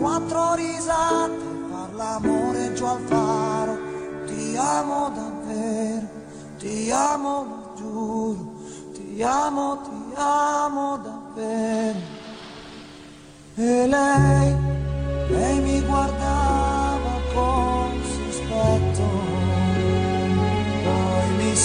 quattro risate, far l'amore giù al faro. Ti amo davvero, ti amo, lo giuro, ti amo, ti amo davvero. E lei, lei mi guardava con sospetto, poi mi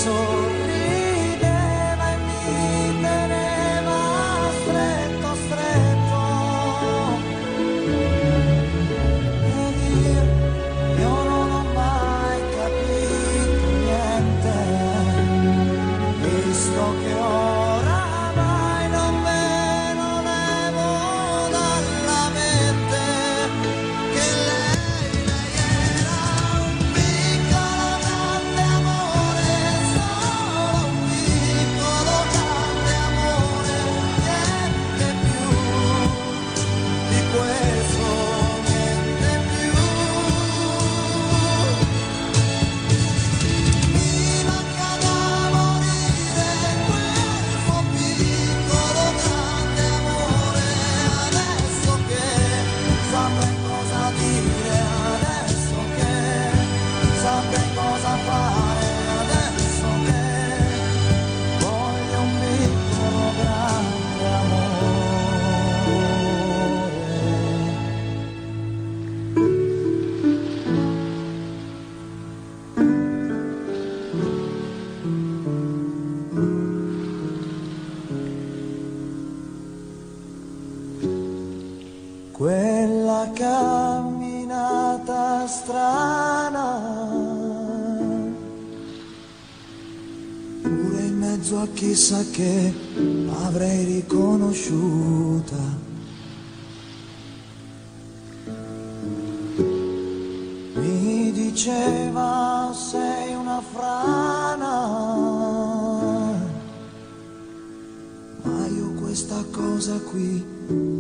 chissà che l'avrei riconosciuta. Mi diceva sei una frana, ma io questa cosa qui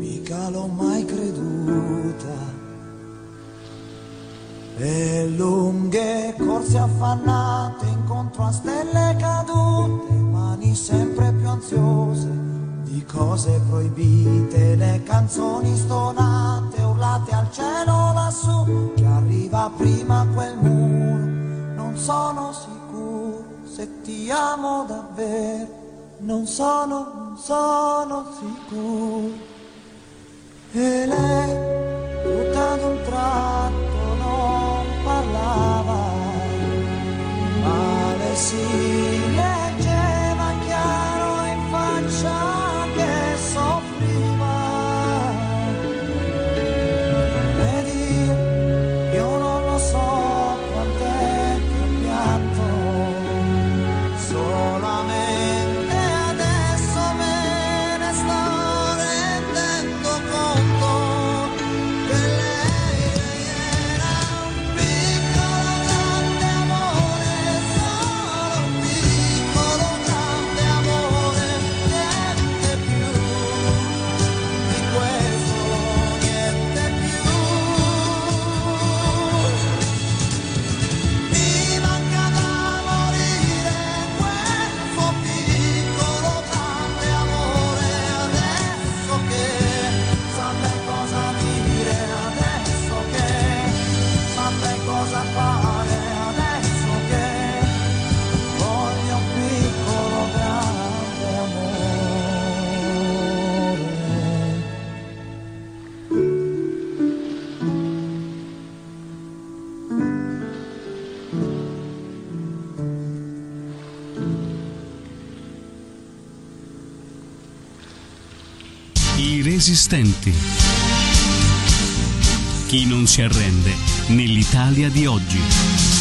cose proibite, le canzoni stonate, urlate al cielo lassù, che arriva prima quel muro, non sono sicuro se ti amo davvero, non sono, non sono sicuro. E lei, tutta ad un tratto, non parlava, male sì. Resistenti. Chi non si arrende nell'Italia di oggi.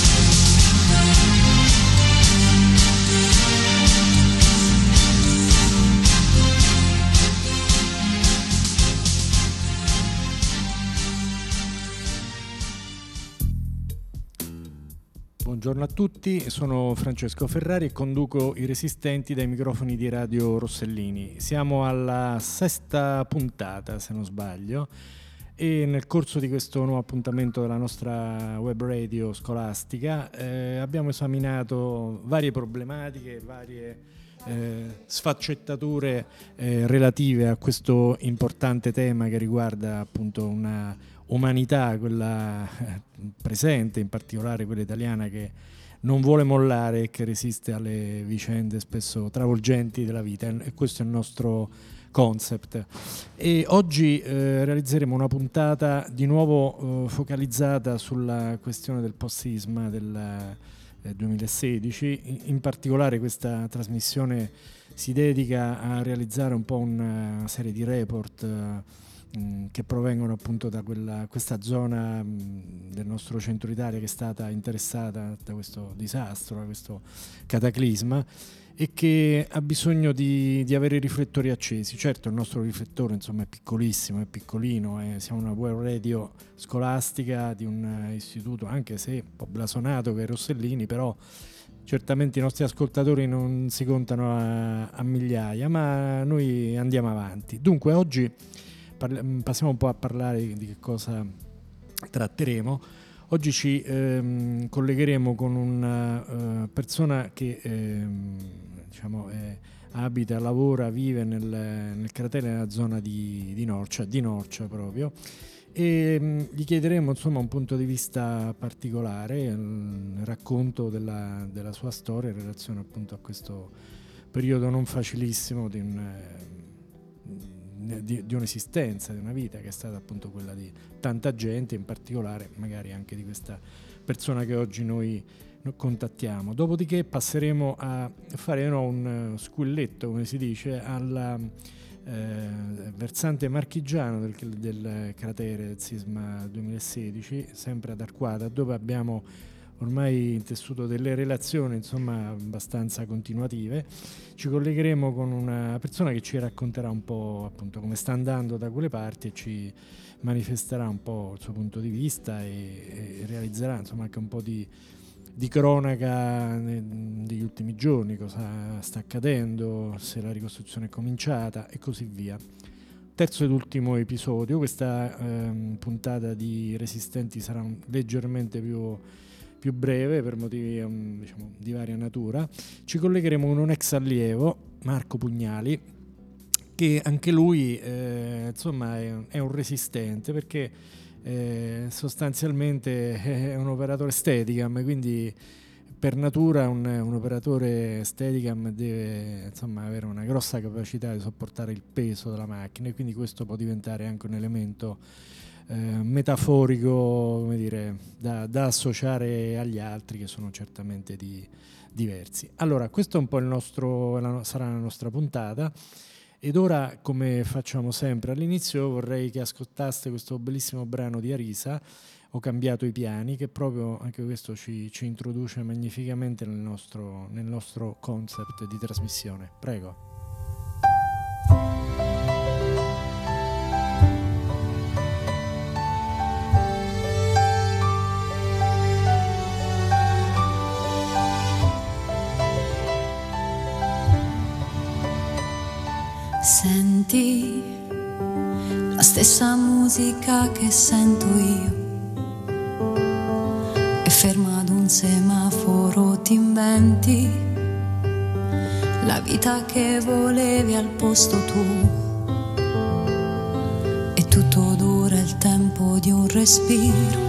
Buongiorno a tutti, sono Francesco Ferrari e conduco i Resistenti dai microfoni di Radio Rossellini. Siamo alla sesta puntata, se non sbaglio, e nel corso di questo nuovo appuntamento della nostra web radio scolastica eh, abbiamo esaminato varie problematiche, varie eh, sfaccettature eh, relative a questo importante tema che riguarda appunto una umanità, quella eh, presente, in particolare quella italiana che non vuole mollare e che resiste alle vicende spesso travolgenti della vita e questo è il nostro concept. E oggi eh, realizzeremo una puntata di nuovo eh, focalizzata sulla questione del post-sisma del eh, 2016, in, in particolare questa trasmissione si dedica a realizzare un po' una serie di report eh, Mm, che provengono appunto da quella, questa zona mm, del nostro centro Italia che è stata interessata da questo disastro, da questo cataclisma e che ha bisogno di, di, avere i riflettori accesi. Certo il nostro riflettore insomma, è piccolissimo, è piccolino, eh, siamo una web radio scolastica di un istituto anche se un po' blasonato che è Rossellini, però certamente i nostri ascoltatori non si contano a, a migliaia, ma noi andiamo avanti. Dunque oggi Mm, passiamo un po' a parlare di che cosa tratteremo. Oggi ci ehm, collegheremo con una uh, persona che ehm, diciamo, è, abita, lavora, vive nel, nel cratere nella zona di, di, Norcia, di Norcia proprio, e mh, mm, gli chiederemo insomma, un punto di vista particolare, il racconto della, della, sua storia in relazione appunto a questo periodo non facilissimo di un di, di, un'esistenza, di una vita che è stata appunto quella di tanta gente, in particolare magari anche di questa persona che oggi noi contattiamo. Dopodiché passeremo a fare no, un squilletto, come si dice, al eh, versante marchigiano del, del cratere del sisma 2016, sempre ad Arquata, dove abbiamo ormai intessuto delle relazioni insomma abbastanza continuative. Ci collegheremo con una persona che ci racconterà un po' appunto come sta andando da quelle parti e ci manifesterà un po' il suo punto di vista e, e realizzerà insomma anche un po' di, di cronaca degli ultimi giorni, cosa sta accadendo, se la ricostruzione è cominciata e così via. Terzo ed ultimo episodio, questa ehm, puntata di Resistenti sarà leggermente più più breve per motivi um, diciamo, di varia natura, ci collegheremo con un ex allievo, Marco Pugnali, che anche lui eh, insomma è, è, un resistente perché eh, sostanzialmente è un operatore Steadicam, quindi per natura un, un operatore Steadicam deve insomma, avere una grossa capacità di sopportare il peso della macchina e quindi questo può diventare anche un elemento eh, metaforico dire, da, da, associare agli altri che sono certamente di, diversi. Allora, questo è un po' il nostro, la, sarà la nostra puntata. Ed ora, come facciamo sempre all'inizio, vorrei che ascoltaste questo bellissimo brano di Arisa, Ho cambiato i piani, che proprio anche questo ci, ci introduce magnificamente nel nostro, nel nostro concept di trasmissione. Prego. Senti la stessa musica che sento io. E ferma ad un semaforo ti inventi la vita che volevi al posto tuo. E tutto dura il tempo di un respiro.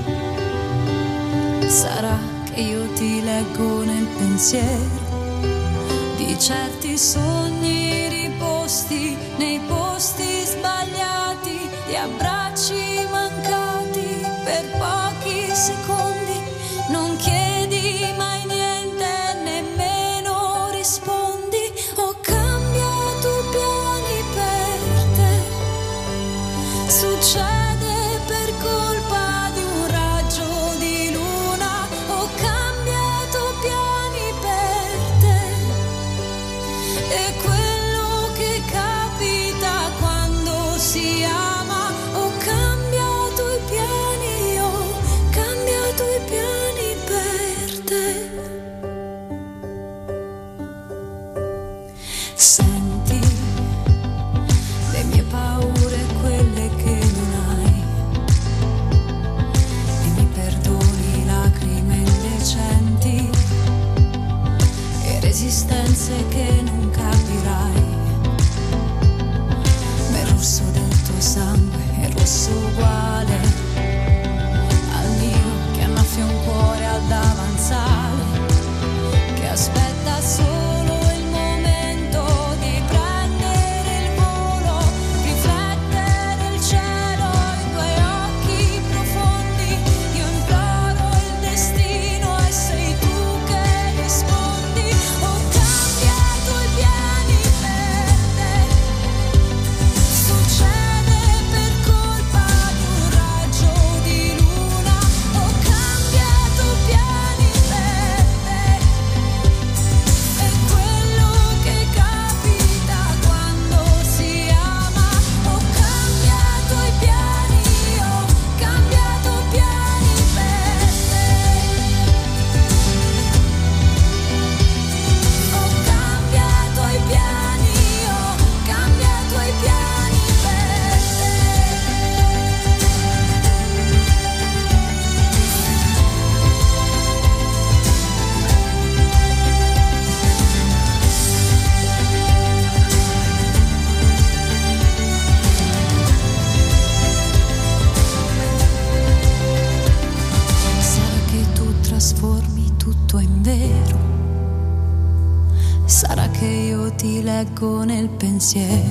Sarà che io ti leggo nel pensiero di certi sogni posti, nei posti sbagliati, di abbracci nel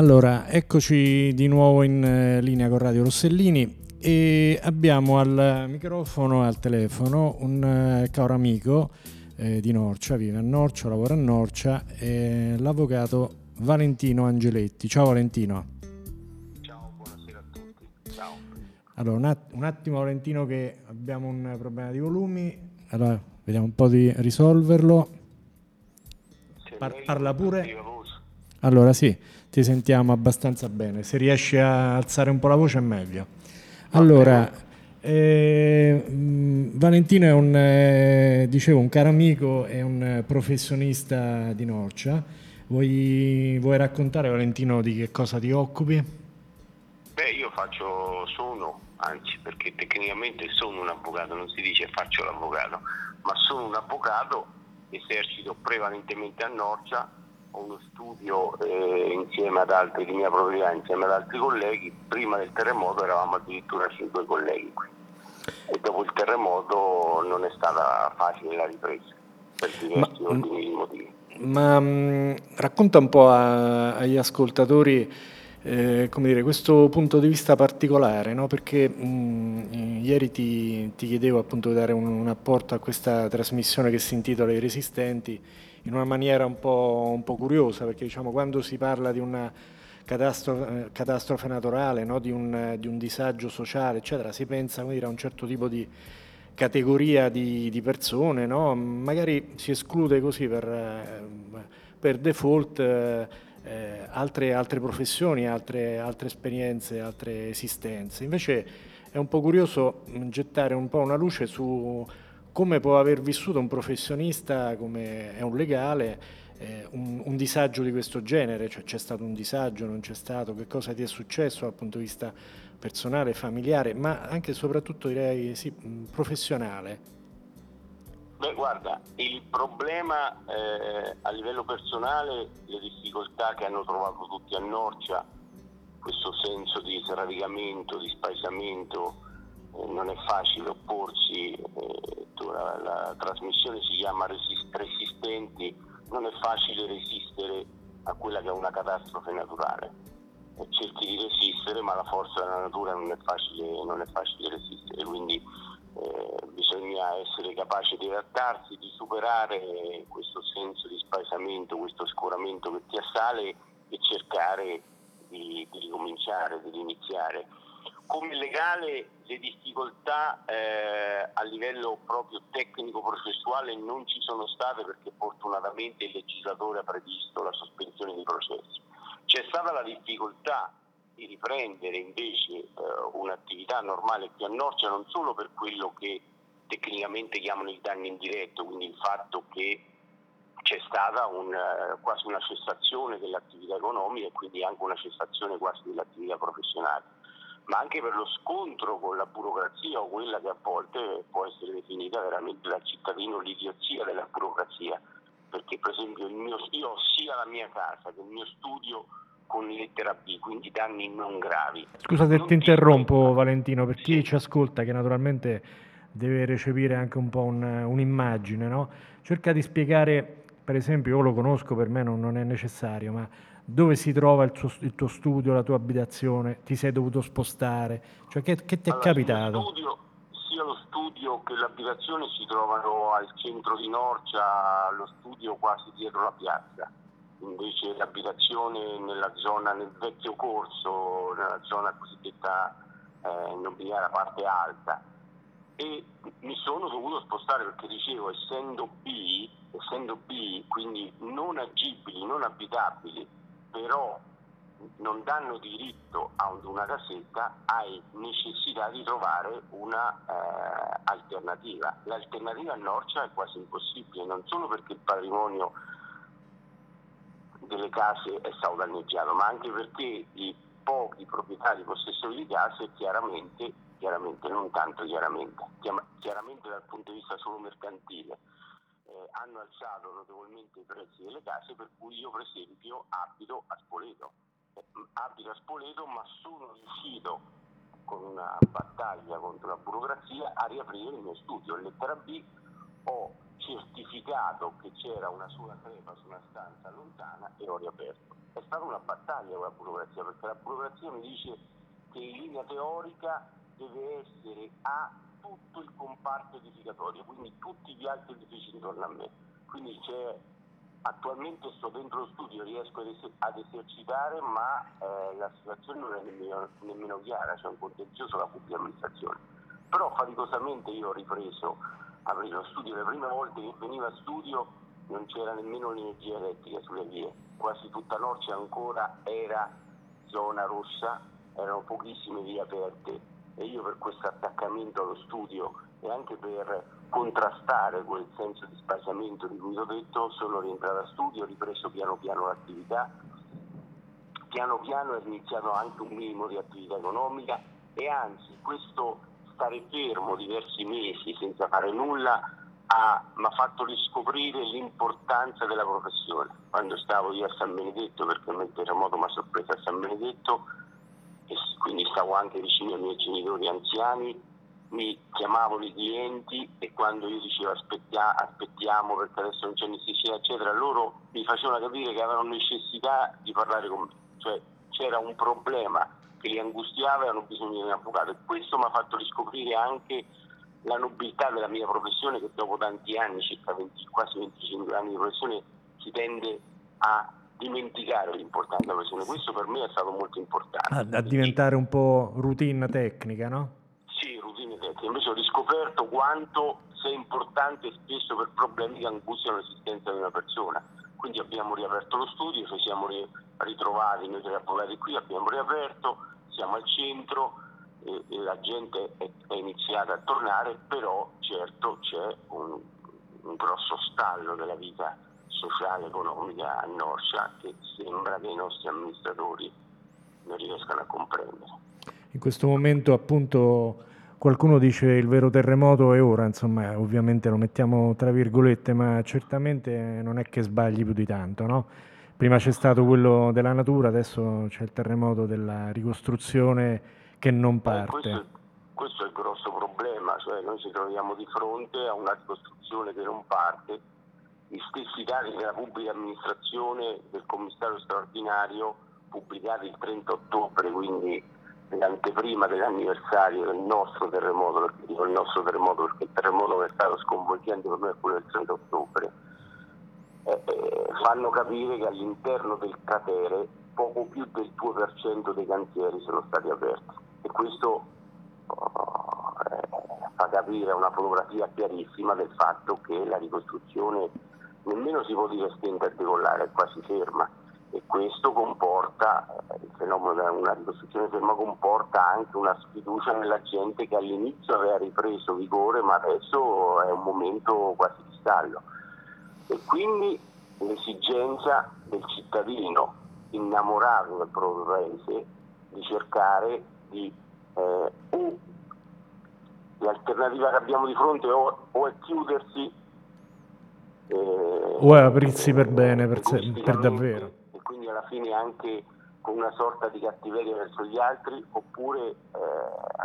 Allora, eccoci di nuovo in eh, linea con Radio Rossellini e abbiamo al microfono e al telefono un eh, caro amico eh, di Norcia, vive a Norcia, lavora a Norcia, eh, l'avvocato Valentino Angeletti. Ciao Valentino. Ciao, buonasera a tutti. Ciao. Allora, un, att- un attimo Valentino che abbiamo un problema di volumi, allora vediamo un po' di risolverlo. Par- parla pure. Allora sì ti sentiamo abbastanza bene. Se riesci a alzare un po' la voce è meglio. Allora, eh, Valentino è un, eh, dicevo, un caro amico e un professionista di Norcia. Vuoi, vuoi, raccontare, Valentino, di che cosa ti occupi? Beh, io faccio, sono, anzi perché tecnicamente sono un avvocato, non si dice faccio l'avvocato, ma sono un avvocato, esercito prevalentemente a Norcia uno studio eh, insieme ad altri di mia proprietà, insieme ad altri colleghi, prima del terremoto eravamo addirittura cinque colleghi qui e dopo il terremoto non è stata facile la ripresa per diversi ma, di motivi. Ma mh, mm, racconta un po' a, agli ascoltatori eh, come dire, questo punto di vista particolare, no? perché mh, mm, ieri ti, ti, chiedevo appunto di dare un, un apporto a questa trasmissione che si intitola I Resistenti in una maniera un po', un po curiosa, perché diciamo, quando si parla di una catastrofe, catastrofe naturale, no? di, un, di, un, disagio sociale, eccetera, si pensa dire, a un certo tipo di categoria di, di persone, no? magari si esclude così per, per default eh, altre, altre, professioni, altre, altre esperienze, altre esistenze. Invece è un po' curioso gettare un po' una luce su come può aver vissuto un professionista, come è un legale, eh, un, un, disagio di questo genere, cioè c'è stato un disagio, non c'è stato, che cosa ti è successo dal punto di vista personale, familiare, ma anche e soprattutto direi sì, professionale. Beh, guarda, il problema eh, a livello personale, le difficoltà che hanno trovato tutti a Norcia, questo senso di sradicamento, di spaesamento, non è facile opporsi, eh, la, la, trasmissione si chiama resist- Resistenti, non è facile resistere a quella che è una catastrofe naturale. E cerchi di resistere, ma la forza della natura non è facile, non è facile resistere, quindi eh, bisogna essere capaci di adattarsi, di superare questo senso di spaesamento, questo scoramento che ti assale e cercare di, di ricominciare, di riniziare come legale le difficoltà eh, a livello proprio tecnico-processuale non ci sono state perché fortunatamente il legislatore ha previsto la sospensione dei processi. C'è stata la difficoltà di riprendere invece eh, un'attività normale qui a Norcia non solo per quello che tecnicamente chiamano il danno indiretto, quindi il fatto che c'è stata un, uh, quasi una cessazione dell'attività economica e quindi anche una cessazione quasi dell'attività professionale ma anche per lo scontro con la burocrazia o quella che a volte può essere definita veramente dal cittadino l'idiozia della burocrazia. Perché per esempio mio, io ho sia la mia casa che il mio studio con lettera B, quindi danni non gravi. Scusa se ti interrompo ti... Valentino, per chi sì. ci ascolta che naturalmente deve recepire anche un po' un, un'immagine, no? cerca di spiegare, per esempio io lo conosco, per me non, non è necessario, ma dove si trova il, tuo, il tuo studio, la tua abitazione, ti sei dovuto spostare, cioè che, che ti è allora, capitato? Studio, sia lo studio che l'abitazione si trovano al centro di Norcia, lo studio quasi dietro la piazza, invece l'abitazione nella zona, nel vecchio corso, nella zona cosiddetta eh, nobiliare, parte alta. e mi sono dovuto spostare perché dicevo essendo B, essendo B quindi non agibili, non abitabili, però non danno diritto a una casetta, hai necessità di trovare una eh, alternativa. L'alternativa a Norcia è quasi impossibile, non solo perché il patrimonio delle case è stato danneggiato, ma anche perché i pochi proprietari possessori di case chiaramente, chiaramente non tanto chiaramente, chiaramente dal punto di vista solo mercantile, eh, hanno alzato notevolmente i prezzi delle case per cui io per esempio abito a Spoleto abito a Spoleto ma sono riuscito con una battaglia contro la burocrazia a riaprire il mio studio. In lettera B ho certificato che c'era una sola crepa su una stanza lontana e ho riaperto. È stata una battaglia con la burocrazia perché la burocrazia mi dice che in linea teorica deve essere a tutto il comparto edificatorio, quindi tutti gli altri edifici intorno a me. Quindi c'è Attualmente sto dentro lo studio, riesco ad esercitare, ma eh, la situazione non è nemmeno, nemmeno chiara, c'è un contenzioso la pubblica amministrazione. Però faticosamente io ho ripreso a lo studio, le prime volte che veniva a studio non c'era nemmeno l'energia elettrica sulle vie, quasi tutta Norcia ancora era zona rossa, erano pochissime vie aperte e io per questo attaccamento allo studio e anche per contrastare quel senso di spaesamento di cui ho detto, sono rientrato a studio, ho ripreso piano piano l'attività, piano piano è iniziato anche un minimo di attività economica e anzi questo stare fermo diversi mesi senza fare nulla mi ha fatto riscoprire l'importanza della professione. Quando stavo io a San Benedetto, perché il terremoto mi ha sorpreso a San Benedetto, quindi stavo anche vicino ai miei genitori anziani, mi chiamavano i clienti e quando io dicevo aspettia, aspettiamo perché adesso non c'è necessità eccetera, loro mi facevano capire che avevano necessità di parlare con me, cioè c'era un problema che li angustiava e hanno bisogno di un avvocato. E questo mi ha fatto riscoprire anche la nobiltà della mia professione che dopo tanti anni, circa 20, quasi 25 anni di professione, si tende a dimenticare l'importanza della professione. Questo per me è stato molto importante. A, a diventare un po' routine tecnica, no? che invece ho riscoperto quanto sia importante spesso per problemi che angustiano l'esistenza di una persona. Quindi abbiamo riaperto lo studio, ci siamo ritrovati noi tre avvocati qui, abbiamo riaperto, siamo al centro e, e la gente è, è, iniziata a tornare, però certo c'è un, un grosso stallo della vita sociale economica a Norcia che sembra che i nostri amministratori non riescano a comprendere. In questo momento appunto Qualcuno dice il vero terremoto è ora, insomma, ovviamente lo mettiamo tra virgolette, ma certamente non è che sbagli più di tanto, no? Prima c'è stato quello della natura, adesso c'è il terremoto della ricostruzione che non parte. Eh, questo, questo, è il grosso problema, cioè noi ci troviamo di fronte a una ricostruzione che non parte. Gli stessi dati della pubblica amministrazione del commissario straordinario pubblicati il 30 ottobre, quindi l'anteprima dell'anniversario del nostro terremoto, dico il nostro terremoto perché il terremoto che è stato sconvolgente per me è quello del 30 ottobre, eh, eh, fanno capire che all'interno del cratere poco più del 2% dei cantieri sono stati aperti. E questo oh, eh, fa capire una fotografia chiarissima del fatto che la ricostruzione nemmeno si può dire stenta a decollare, è quasi ferma e questo comporta, eh, il fenomeno della ricostruzione ferma comporta anche una sfiducia nella gente che all'inizio aveva ripreso vigore ma adesso è un momento quasi di stallo. E quindi l'esigenza del cittadino innamorato del proprio paese di cercare di eh, l'alternativa che abbiamo di fronte o, o è chiudersi eh, o è aprirsi per bene, per, se, per davvero alla fine anche con una sorta di cattiveria verso gli altri oppure eh,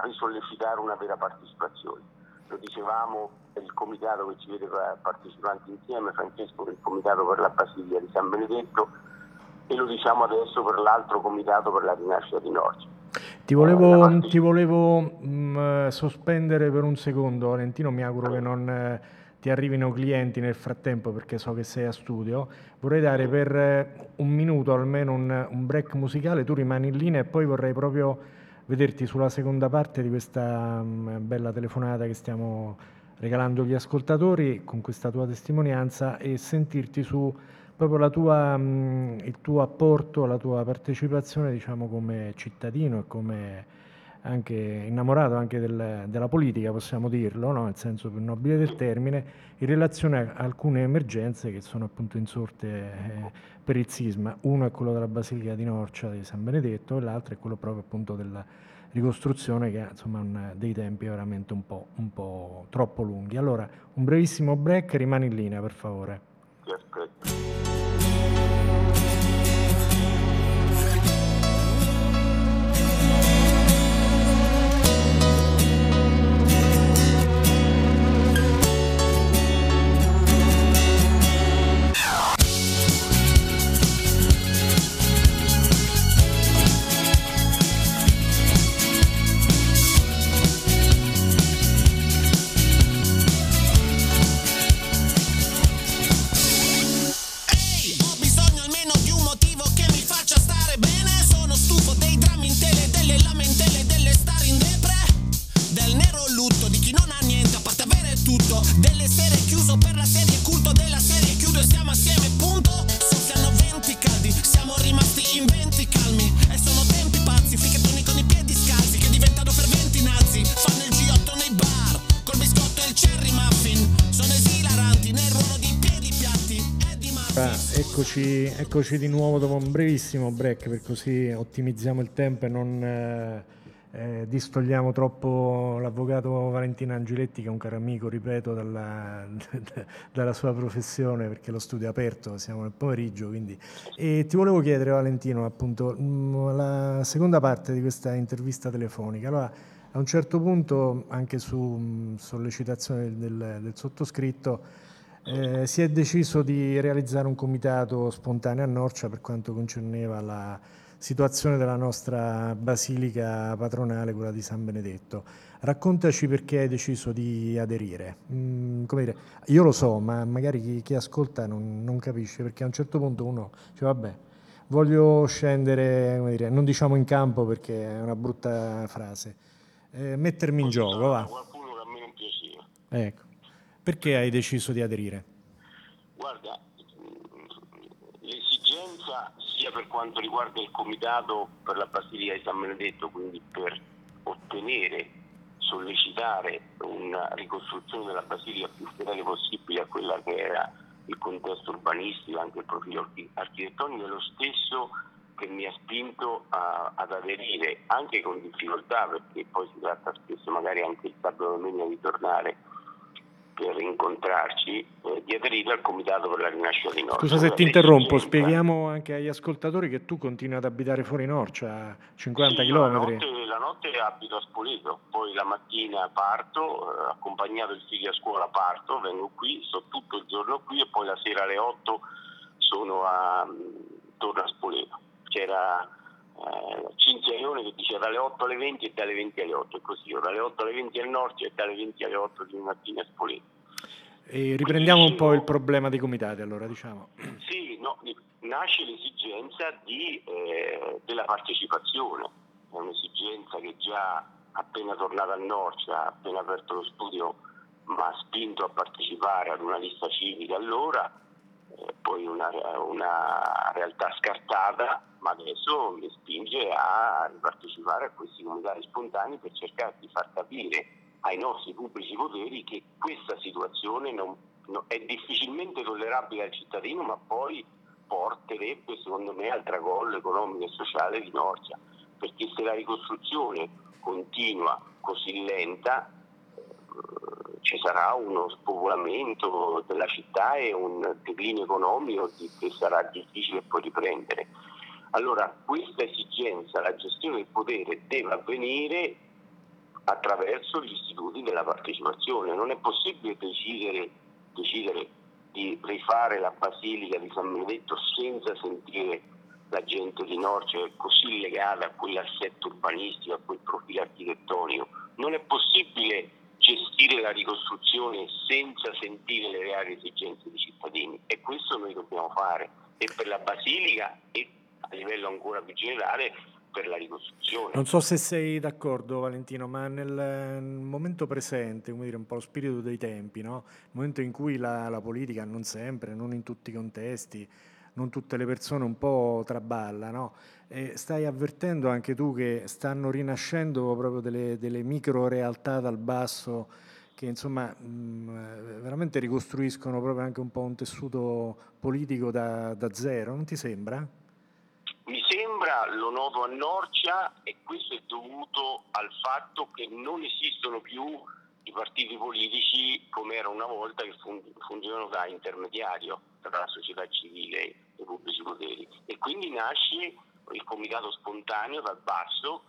risollecitare una vera partecipazione. Lo dicevamo per il comitato che ci vede partecipanti insieme, Francesco per il comitato per la Basilia di San Benedetto e lo diciamo adesso per l'altro comitato per la rinascita di Norcia. Ti volevo, eh, ti volevo mh, mm, sospendere per un secondo, Valentino, mi auguro che non... Eh, ti arrivino clienti nel frattempo perché so che sei a studio, vorrei dare per eh, un minuto almeno un, un break musicale, tu rimani in linea e poi vorrei proprio vederti sulla seconda parte di questa um, bella telefonata che stiamo regalando agli ascoltatori con questa tua testimonianza e sentirti su proprio tua, um, il tuo apporto, la tua partecipazione diciamo come cittadino e come anche innamorato anche del, della politica, possiamo dirlo, no? nel senso più nobile del termine, in relazione a alcune emergenze che sono appunto insorte eh, per il sisma. Uno è quello della Basilica di Norcia di San Benedetto e l'altro è quello proprio appunto della ricostruzione che ha insomma un, dei tempi veramente un po', un po' troppo lunghi. Allora, un brevissimo break, rimani in linea per favore. Eccoci, eccoci, di nuovo dopo un brevissimo break per così ottimizziamo il tempo e non eh, eh, distogliamo troppo l'avvocato Valentino Angiletti che è un caro amico, ripeto, dalla, dalla, sua professione perché lo studio è aperto, siamo nel pomeriggio. Quindi. E ti volevo chiedere Valentino appunto mm, la seconda parte di questa intervista telefonica. Allora, a un certo punto, anche su mm, sollecitazione del, del sottoscritto, eh, si è deciso di realizzare un comitato spontaneo a Norcia per quanto concerneva la situazione della nostra basilica patronale, quella di San Benedetto. Raccontaci perché hai deciso di aderire. Mm, dire, io lo so, ma magari chi, chi ascolta non, non, capisce, perché a un certo punto uno dice vabbè, voglio scendere, dire, non diciamo in campo perché è una brutta frase, eh, mettermi in gioco, va. Qualcuno che a me non piaceva. Ecco. Perché hai deciso di aderire? Guarda, l'esigenza sia per quanto riguarda il comitato per la Basilica di San Benedetto, quindi per ottenere, sollecitare una ricostruzione della Basilica più fedele possibile a quella che era il contesto urbanistico, anche il profilo architettonico, è lo stesso che mi ha spinto a, ad aderire, anche con difficoltà, perché poi si tratta spesso magari anche il sabato domenica di tornare per incontrarci eh, di aderire al Comitato per la Rinascita di Norcia. Scusa se ti interrompo, spieghiamo anche agli ascoltatori che tu continui ad abitare fuori Norcia, a 50 sì, km. La notte, la notte abito a Spoleto, poi la mattina parto, eh, accompagnato il figlio a scuola parto, vengo qui, sto tutto il giorno qui e poi la sera alle 8 sono a, torno a Spoleto. C'era eh, Cinzia Ione che dice dalle 8 alle 20 e dalle 20 alle 8 è così, o dalle 8 alle 20 al nord e dalle 20 alle 8 di mattina a Spoleto. E riprendiamo Quindi, un po' il problema dei comitati allora diciamo. Sì, no, nasce l'esigenza di, eh, della partecipazione, è un'esigenza che già appena tornata al nord, ha appena aperto lo studio, mi ha spinto a partecipare ad una lista civica allora, eh, poi una, una realtà scartata ma adesso mi spinge a partecipare a questi comitati spontanei per cercare di far capire ai nostri pubblici poteri che questa situazione non, no, è difficilmente tollerabile al cittadino, ma poi porterebbe secondo me al tracollo economico e sociale di Norcia, perché se la ricostruzione continua così lenta eh, ci sarà uno spopolamento della città e un declino economico che sarà difficile poi riprendere. Allora questa esigenza, la gestione del potere deve avvenire attraverso gli istituti della partecipazione. Non è possibile decidere, decidere di rifare la Basilica di San Benedetto senza sentire la gente di Norcia così legata a quell'assetto urbanistico, a quel profilo architettonico. Non è possibile gestire la ricostruzione senza sentire le reali esigenze dei cittadini e questo noi dobbiamo fare e per la Basilica e a livello ancora più generale per la ricostruzione. Non so se sei d'accordo Valentino, ma nel, momento presente, come dire, un po' lo spirito dei tempi, no? il momento in cui la, la, politica, non sempre, non in tutti i contesti, non tutte le persone un po' traballa, no? stai avvertendo anche tu che stanno rinascendo proprio delle, delle micro realtà dal basso che insomma mh, veramente ricostruiscono proprio anche un po' un tessuto politico da, da zero, non ti sembra? Sembra, lo noto a Norcia e questo è dovuto al fatto che non esistono più i partiti politici come era una volta che funzionano da intermediario tra la società civile e i pubblici poteri. E quindi nasce il comitato spontaneo dal basso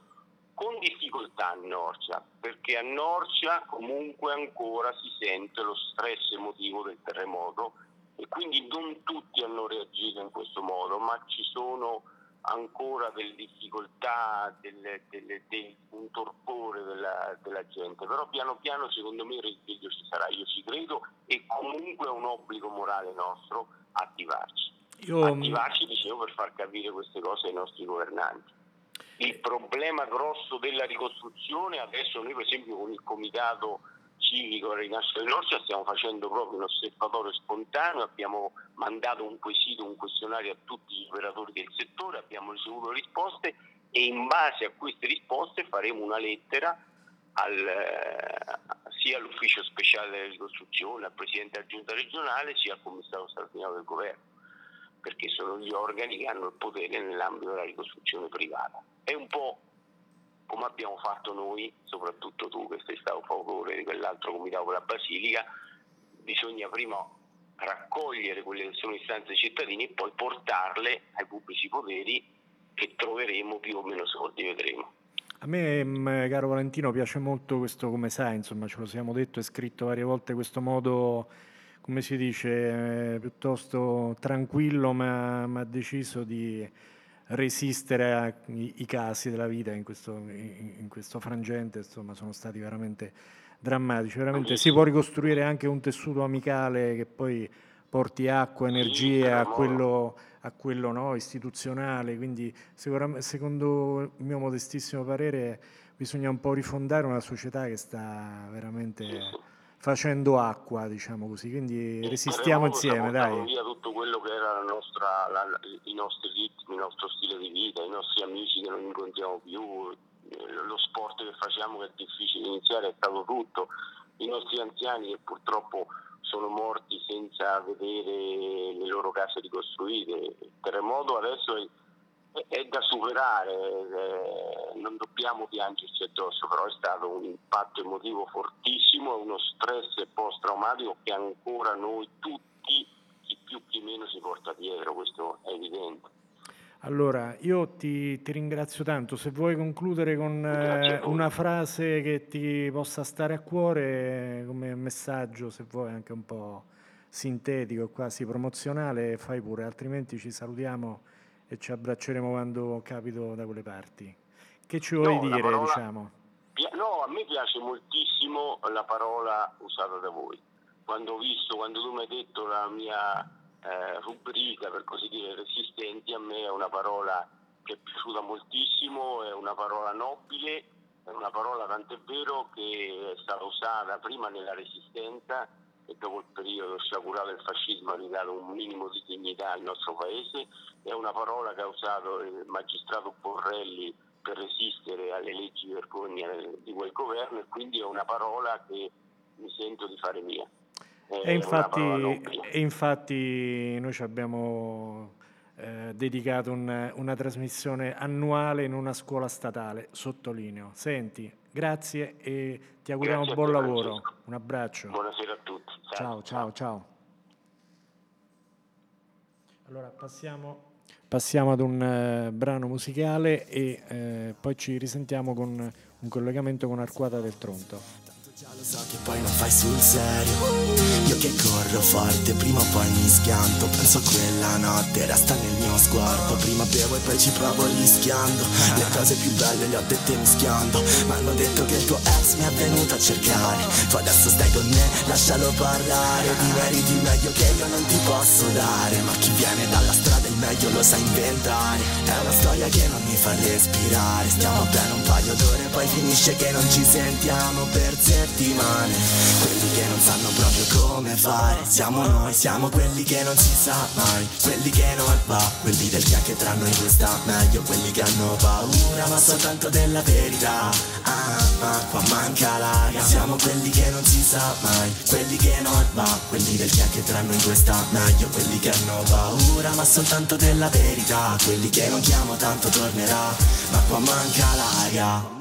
con difficoltà a Norcia perché a Norcia comunque ancora si sente lo stress emotivo del terremoto e quindi non tutti hanno reagito in questo modo ma ci sono ancora delle difficoltà, delle, delle, delle, un torpore della, della, gente, però piano piano secondo me il risveglio ci sarà, io ci credo e comunque è un obbligo morale nostro attivarci. Io... Attivarci, dicevo, per far capire queste cose ai nostri governanti. Il problema grosso della ricostruzione, adesso noi per esempio con il comitato civico Rinascita di Norcia stiamo facendo proprio un osservatorio spontaneo, abbiamo mandato un quesito, un questionario a tutti gli operatori del settore, abbiamo ricevuto risposte e in base a queste risposte faremo una lettera al, eh, sia all'ufficio speciale della ricostruzione, al Presidente della Giunta regionale, sia al Commissario straordinario del governo, perché sono gli organi che hanno il potere nell'ambito della ricostruzione privata. È un po' come abbiamo fatto noi, soprattutto tu che sei stato favorevole di quell'altro comitato per la Basilica, bisogna prima raccogliere quelle che sono istanze dei cittadini e poi portarle ai pubblici poteri che troveremo più o meno soldi, vedremo. A me, mm, caro Valentino, piace molto questo, come sai, insomma, ce lo siamo detto e scritto varie volte, questo modo, come si dice, eh, piuttosto tranquillo ma, ma deciso di resistere ai casi della vita in questo, in questo frangente, insomma, sono stati veramente drammatici. Veramente si può ricostruire anche un tessuto amicale che poi porti acqua, energie a quello, a quello no, istituzionale. Quindi, secondo il mio modestissimo parere, bisogna un po' rifondare una società che sta veramente facendo acqua, diciamo così. Quindi resistiamo insieme, dai. via tutto quello che era la nostra, la, i nostri ritmi, il nostro stile di vita, i nostri amici che non incontriamo più, eh, lo sport che facciamo che è difficile iniziare è stato tutto, i nostri anziani che purtroppo sono morti senza vedere le loro case ricostruite. Il terremoto adesso è è da superare, eh, non dobbiamo piangerci addosso, però è stato un impatto emotivo fortissimo, uno stress post-traumatico che ancora noi tutti, chi più chi meno, si porta dietro, questo è evidente. Allora, io ti, ti ringrazio tanto, se vuoi concludere con eh, una frase che ti possa stare a cuore come messaggio, se vuoi anche un po' sintetico, quasi promozionale, fai pure, altrimenti ci salutiamo e ci abbracceremo quando capito da quelle parti. Che ci vuoi no, dire, parola, diciamo? No, a me piace moltissimo la parola usata da voi. Quando ho visto, quando tu mi hai detto la mia eh, rubrica, per così dire, resistenti, a me è una parola che è piaciuta moltissimo, è una parola nobile, è una parola tant'è vero che è stata usata prima nella resistenza e dopo il periodo sciagurato del fascismo ha ridato un minimo di dignità al nostro paese, è una parola che ha usato il magistrato Borrelli per resistere alle leggi vergogna di quel governo e quindi è una parola che mi sento di fare mia. E infatti, e infatti, noi ci abbiamo eh, dedicato un, una trasmissione annuale in una scuola statale, sottolineo. Senti, grazie e ti auguriamo grazie buon lavoro. Francesco. Un abbraccio. Buonasera a tutti. Ciao, ciao, ciao. Allora passiamo, passiamo ad un uh, brano musicale e uh, poi ci risentiamo con un collegamento con Arquata del Tronto. Già lo so che poi non fai sul serio. Io che corro forte, prima o poi mi schianto. Penso a quella notte, resta nel mio sguardo. Prima bevo e poi ci provo rischiando. Le cose più belle le ho dette mischiando. Ma hanno detto che il tuo ex mi è venuto a cercare. Tu adesso stai con me, lascialo parlare. Ti meriti meglio che io non ti posso dare. Ma chi viene dalla strada il meglio lo sa inventare. È una storia che non mi fa respirare. Stiamo bene un paio d'ore, poi finisce che non ci sentiamo per sé settimane. Quelli che non sanno proprio come fare. Siamo noi, siamo quelli che non si sa mai. Quelli che non va, quelli del che tra noi due sta meglio Quelli che hanno paura ma soltanto della verità. Ah ah, qua manca l'aria Siamo quelli che non si sa mai. Quelli che non va, quelli del che tra noi due sta meglio Quelli che hanno paura ma soltanto della verità. Quelli che non chiamo tanto tornerà Ma qua manca l'aria.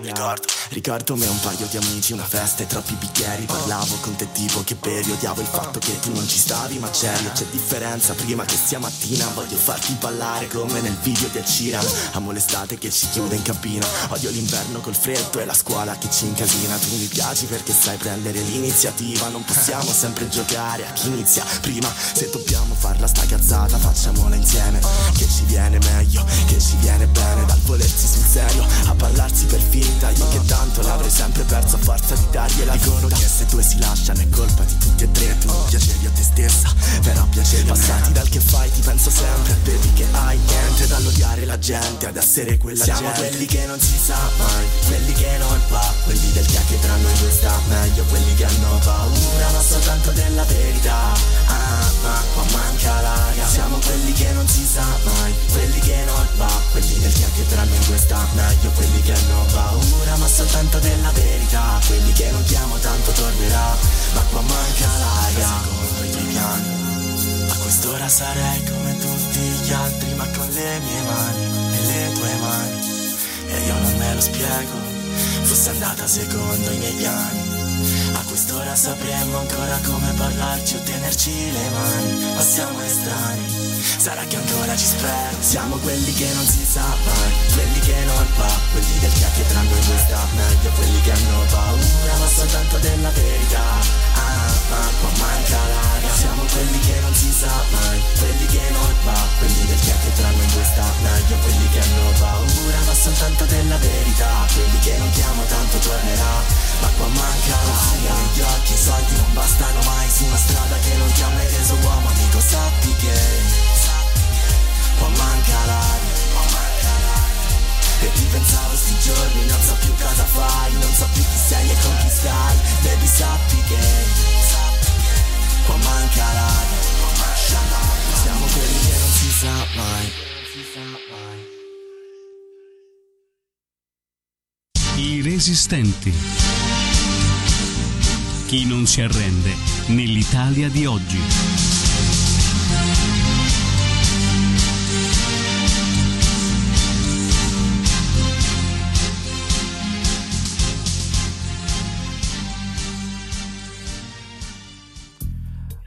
Ricordo, ricordo me un paio di amici, una festa e troppi bicchieri. Parlavo con te tipo che bevi, odiavo il fatto che tu non ci stavi ma c'eri. C'è differenza prima che sia mattina. Voglio farti ballare come nel video di Acira. Amo l'estate che ci chiude in cabina. Odio l'inverno col freddo e la scuola che ci incasina. Tu mi piaci perché sai prendere l'iniziativa. Non possiamo sempre giocare a chi inizia prima. Se dobbiamo farla sta cazzata facciamola insieme. Che ci viene meglio, che ci viene bene Dal volersi sul serio a parlarsi per finta. Io che tanto l'avrei sempre perso a forza di dargliela Dicono che se due si lasciano è colpa di tutti e tre. Tu non piacevi a te stessa, però piacevi Passati dal che fai ti penso sempre. Vedi che hai niente dall'odiare la gente Ad essere quella Siamo gente. quelli che non si sa mai Quelli che non va Quelli del che tra noi due sta. Meglio Quelli che hanno paura ma soltanto della verità. Ah ma qua manca l'aria. Siamo quelli che non si sa mai Quelli che non va Quelli del che tra noi due sta meglio Quelli che hanno paura ma soltanto della verità Quelli che non chiamo tanto tornerà Ma qua manca l'aria. Secondo i piani A quest'ora sarei come tutti gli altri Ma con le mie mani e le tue mani E io non me lo spiego Fosse andata secondo i miei piani. A quest'ora sapremmo ancora come parlarci o tenerci le mani Ma siamo estranei Sarà che ancora ci spero. Siamo quelli che non si sa mai Quelli che non va Quelli del che tra noi due sta meglio Quelli che hanno paura ma soltanto della verità. Ah, ma qua manca l'aria. Siamo quelli che non si sa mai Quelli che non va Quelli del che tra noi due sta meglio Quelli che hanno paura ma soltanto della verità. Quelli che non chiamo tanto tornerà Ma qua manca l'aria. Negli occhi i soldi non bastano mai Su una strada che non ti ha mai reso uomo Amico sappi che qua manca l'aria. E ti pensavo sti giorni, non so più cosa fai, non so più chi sei e con chi stai, baby sappi che, qua manca l'aria. Siamo quelli che non si sa mai. I resistenti. Chi non si arrende nell'Italia di oggi.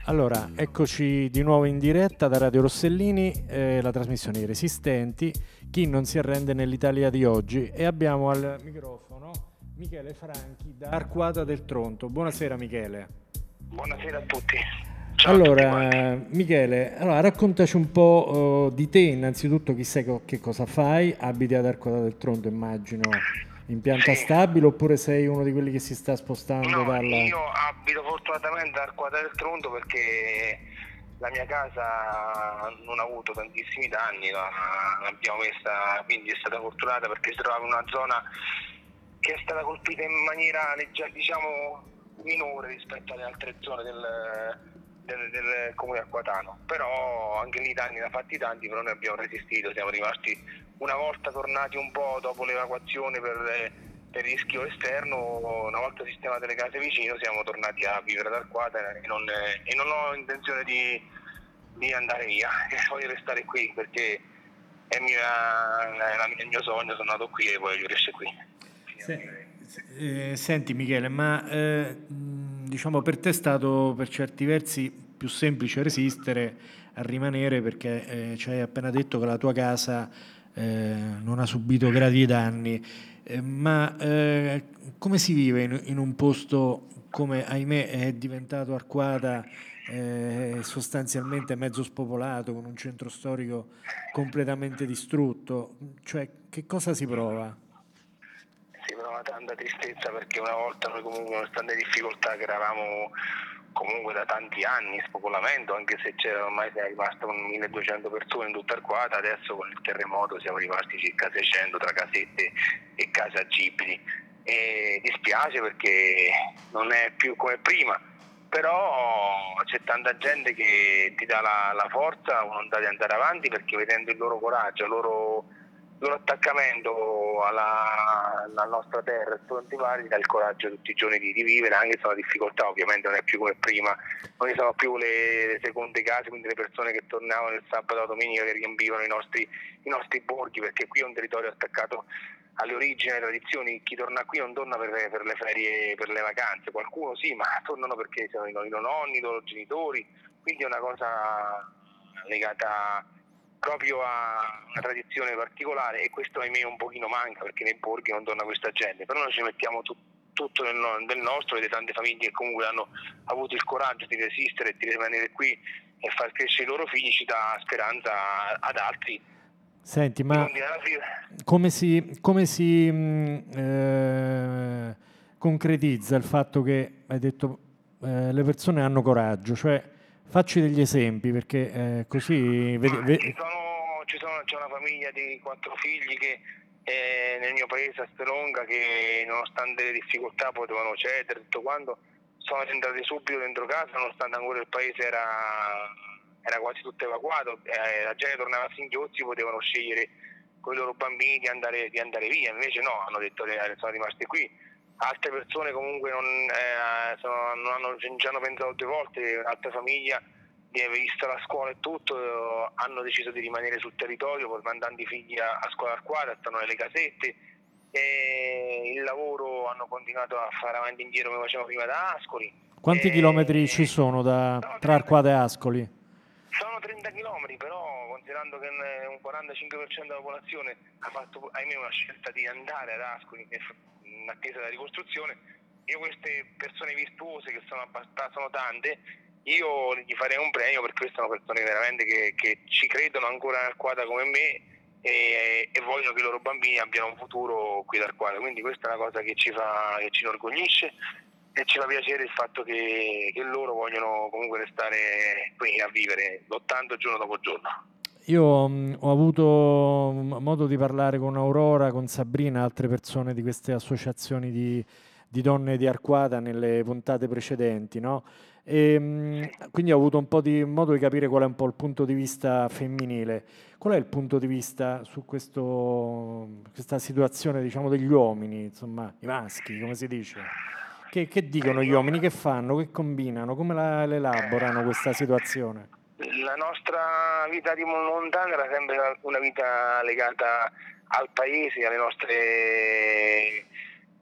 Allora, eccoci di nuovo in diretta da Radio Rossellini, eh, la trasmissione I Resistenti, chi non si arrende nell'Italia di oggi e abbiamo al microfono Michele Franchi da Arquata del Tronto. Buonasera Michele. Buonasera a tutti. Ciao allora, a tutti Michele, allora, raccontaci un po' uh, di te innanzitutto, chi sai che cosa fai, abiti ad Arquata del Tronto immagino in pianta sì. stabile oppure sei uno di quelli che si sta spostando no, dalla... io abito fortunatamente al Quadra del Tronto perché la mia casa non ha avuto tantissimi danni, l'abbiamo messa, quindi è stata fortunata perché si trovava in una zona che è stata colpita in maniera diciamo minore rispetto alle altre zone del, del, del comune acquatano, però anche lì danni ne ha fatti tanti, però noi abbiamo resistito, siamo rimasti una volta tornati un po' dopo l'evacuazione per, per rischio esterno, una volta sistemate le case vicino, siamo tornati a vivere ad Arquata e non, e non ho intenzione di, di andare via, voglio restare qui perché è, mia, è il mio sogno, sono nato qui e voglio restare qui. Eh, senti Michele, ma eh, diciamo per te è stato per certi versi più semplice resistere a rimanere perché eh, ci hai appena detto che la tua casa eh, non ha subito gravi danni, eh, ma eh, come si vive in, in, un posto come ahimè è diventato Arquata eh, sostanzialmente mezzo spopolato, con un centro storico completamente distrutto? Cioè, che cosa si prova? Si prova tanta tristezza perché una volta noi comunque nonostante le difficoltà che eravamo comunque da tanti anni spopolamento, anche se c'era ormai siamo rimasti con 1200 persone in tutta Arquata, adesso con il terremoto siamo rimasti circa 600 tra casette e case agibili. E dispiace perché non è più come prima, però c'è tanta gente che ti dà la, la forza, un'onda di andare avanti perché vedendo il loro coraggio, il loro loro attaccamento alla, alla nostra terra e tutti vari dà il coraggio tutti i giorni di, di, vivere, anche se la difficoltà ovviamente non è più come prima, non ci sono più le, le, seconde case, quindi le persone che tornavano il sabato e domenica che riempivano i nostri, i nostri borghi, perché qui è un territorio attaccato alle origini, alle tradizioni, chi torna qui non torna per, per, le ferie, per le vacanze, qualcuno sì, ma tornano perché sono i loro nonni, i loro genitori, quindi è una cosa legata proprio a una tradizione particolare e questo ahimè un pochino manca perché nei borghi non torna questa gente, però noi ci mettiamo tu, tutto del, del nostro e le tante famiglie che comunque hanno avuto il coraggio di resistere e di rimanere qui e far crescere i loro figli ci dà speranza ad altri. Senti, ma come si, come si mm, eh, concretizza il fatto che hai detto eh, le persone hanno coraggio, cioè Facci degli esempi perché eh, così... Vedi, vedi. Ci sono, ci sono, c'è una famiglia di quattro figli che eh, nel mio paese a Stelonga che nonostante le difficoltà potevano cedere, tutto quanto, sono entrati subito dentro casa nonostante ancora il paese era, era quasi tutto evacuato, eh, la gente tornava a singhiozzi, potevano scegliere con i loro bambini di andare, di andare via, invece no, hanno detto che sono rimasti qui altre persone comunque non, eh, sono, non hanno, ci hanno pensato due volte, un'altra famiglia vista la scuola e tutto, hanno deciso di rimanere sul territorio mandando i figli a, a scuola Arquata, stanno nelle casette e il lavoro hanno continuato a fare avanti e indietro come facevano prima da Ascoli. Quanti e, chilometri ci sono da, no, tra Arquata e Ascoli? Sono 30 chilometri, però considerando che un 45% della popolazione ha fatto ahimè una scelta di andare ad Ascoli in attesa della ricostruzione, io queste persone virtuose che sono, sono tante, io gli farei un premio perché sono persone veramente che, che ci credono ancora nel quadro come me e, e, vogliono che i loro bambini abbiano un futuro qui dal quadro. Quindi questa è una cosa che ci, fa, che ci inorgoglisce e ci fa piacere il fatto che, che loro vogliono comunque restare qui a vivere lottando giorno dopo giorno. Io mh, ho avuto modo di parlare con Aurora, con Sabrina, altre persone di queste associazioni di, di donne di Arquata nelle puntate precedenti, no? E, mh, quindi ho avuto un po' di modo di capire qual è un po' il punto di vista femminile. Qual è il punto di vista su questo, questa situazione diciamo, degli uomini, insomma, i maschi, come si dice? Che, che dicono gli uomini? Che fanno? Che combinano? Come la, elaborano questa situazione? La nostra vita di montagna era sempre una vita legata al paese, alle nostre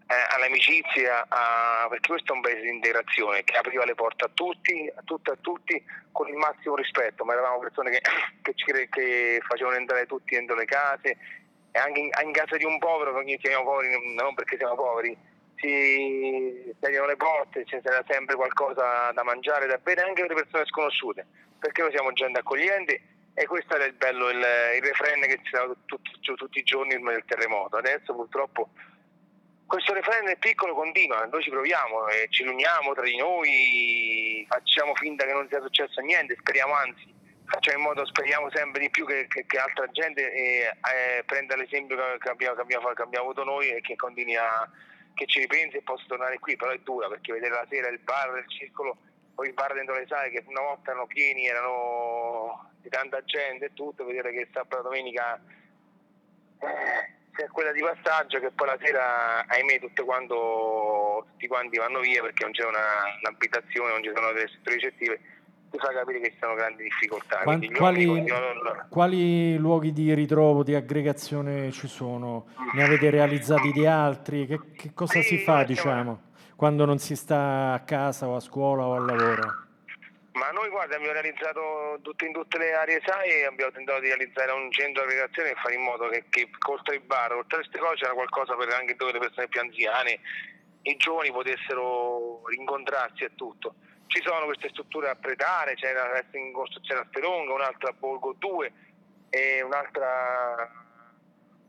eh, all'amicizia, a, perché questo è un paese di integrazione che apriva le porte a tutti, a tutti, a tutti con il massimo rispetto, ma eravamo persone che, che, ci, che facevano entrare tutti dentro le case e anche in, in casa di un povero, perché chiamiamo poveri non perché siamo poveri, si tagliano le porte, c'era sempre qualcosa da mangiare, da bere anche per le persone sconosciute perché noi siamo gente accogliente e questo era il bello, il, il refrain che ci dava tutti, tutti i giorni del terremoto. Adesso purtroppo questo refrain è piccolo continua, noi ci proviamo, eh, ci riuniamo tra di noi, facciamo finta che non sia successo niente, speriamo anzi, facciamo in modo, speriamo sempre di più che, che, che altra gente eh, eh, prenda l'esempio che abbiamo, che, abbiamo, che abbiamo, avuto noi e che continui a, che ci ripensi e possa tornare qui, però è dura perché vedere la sera il bar, il circolo poi i bar dentro le sale che una volta erano pieni, erano di tanta gente e tutto, vedere che sabato domenica eh, quella di passaggio che poi la sera, ahimè, quanto, tutti quanti vanno via perché non c'è una, un'abitazione, non ci sono delle strutture ricettive, ti fa capire che ci sono grandi difficoltà. Quanti, quali, continuano... quali, luoghi di ritrovo, di aggregazione ci sono? Ne avete realizzati di altri? Che, che cosa sì, si fa, diciamo? quando non si sta a casa o a scuola o al lavoro? Ma noi guarda abbiamo realizzato tutto in tutte le aree SAI abbiamo tentato di realizzare un centro di aggregazione e fare in modo che, che oltre il bar, oltre a queste cose c'era qualcosa per anche dove le persone più anziane, i giovani potessero incontrarsi e tutto. Ci sono queste strutture a Pretare, c'è la in costruzione a Stelonga, un'altra a Borgo 2 e un'altra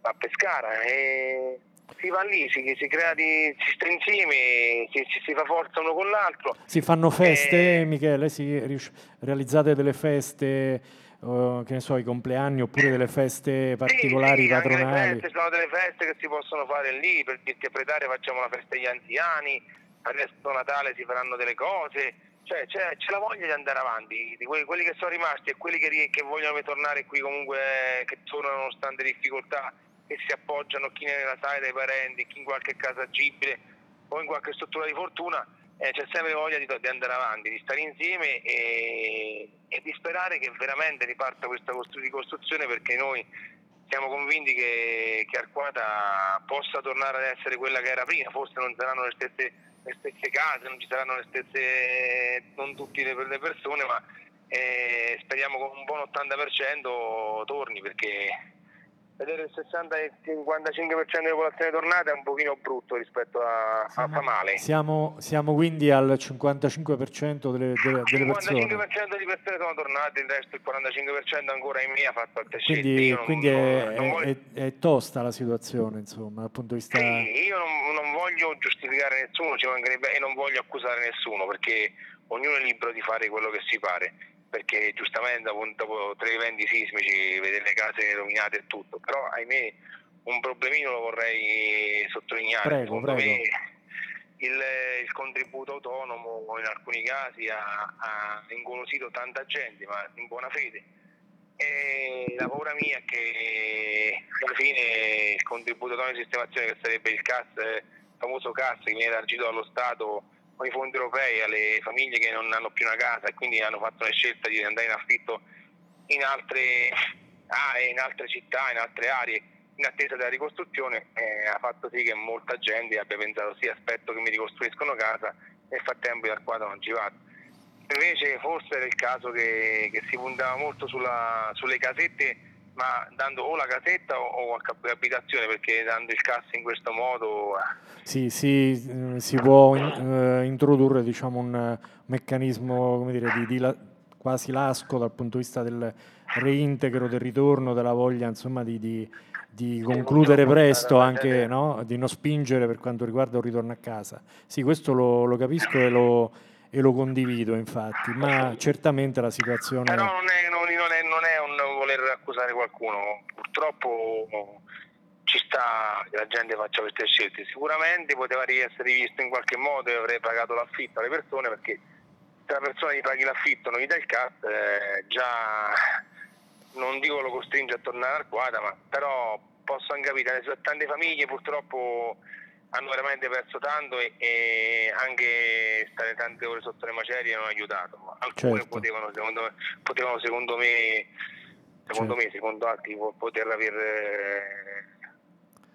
a Pescara. E si va lì, si, si crea di, si sta insieme, si, si, si fa forza uno con l'altro. Si fanno feste, Eh, Michele? Si rius- realizzate delle feste, che ne so, i compleanni oppure delle feste particolari, sì, sì, patronali? ci sono delle feste che si possono fare lì, per interpretare facciamo la festa degli anziani, adesso Natale si faranno delle cose, cioè c'è, c'è la voglia di andare avanti, di que- quelli che sono rimasti e quelli che, che vogliono tornare qui comunque, che tornano nonostante difficoltà, che si appoggiano chi nella sala dei parenti, chi in qualche casa agibile o in qualche struttura di fortuna, eh, c'è sempre voglia di, di andare avanti, di stare insieme e, e di sperare che veramente riparta questa costru- ricostruzione perché noi siamo convinti che, che Arquata possa tornare ad essere quella che era prima, forse non saranno le stesse, le stesse case, non ci saranno le stesse, non tutte le, persone, ma eh, speriamo con un buon 80% torni perché vedere il 60 e il 55% della popolazione tornata è un pochino brutto rispetto a, a fa male. Siamo, siamo quindi al 55% delle, delle- Il delle persone. 55% di persone sono tornate, il resto il 45% ancora in me ha fatto altre scelte. Quindi, non- quindi è, non- non voglio- è- è tosta la situazione, insomma, dal punto di vista... Sì, io non, non voglio giustificare nessuno, ci mancherebbe, e non voglio accusare nessuno perché ognuno è libero di fare quello che si pare. Perché giustamente dopo, dopo tre eventi sismici, vedere le case rovinate e tutto, però ahimè un problemino lo vorrei sottolineare. Prego, Secondo prego. me il, il contributo autonomo in alcuni casi ha, ha ingolosito tanta gente, ma in buona fede. E la paura mia è che alla fine il contributo autonomo di sistemazione, che sarebbe il CAS, il famoso CAS che viene elargito dallo Stato con i fondi europei alle famiglie che non hanno più una casa e quindi hanno fatto la scelta di andare in affitto in altre aree, in altre città, in altre aree in attesa della ricostruzione eh, ha fatto sì che molta gente abbia pensato sì aspetto che mi ricostruiscono casa nel frattempo il quadro non ci vado invece forse era il caso che, che si puntava molto sulla- sulle casette ma dando o la casetta o, o abitazione perché dando il cassa in questo modo eh, Sì, sì, eh, si può in- eh, introdurre diciamo, un eh, meccanismo come dire, di, di la- quasi lasco dal punto di vista del reintegro, del ritorno, della voglia insomma, di, di- di concludere presto, anche no? di non spingere per quanto riguarda un ritorno a casa. Sì, questo lo, lo capisco e lo, e lo condivido infatti, ma certamente la situazione... Però non è, non- non è- non è voler accusare qualcuno, purtroppo ci sta che la gente faccia queste scelte. Sicuramente poteva essere visto in qualche modo e avrei pagato l'affitto alle persone perché se la persona gli paghi l'affitto non gli dà il CAS, eh, già non dico lo costringe a tornare al quadra, ma però posso anche capire, tante famiglie purtroppo hanno veramente perso tanto e, e anche stare tante ore sotto le macerie non ha aiutato. Alcune Certo. potevano, secondo me, potevano secondo me, secondo Certo. me, secondo altri, po- poter aver eh,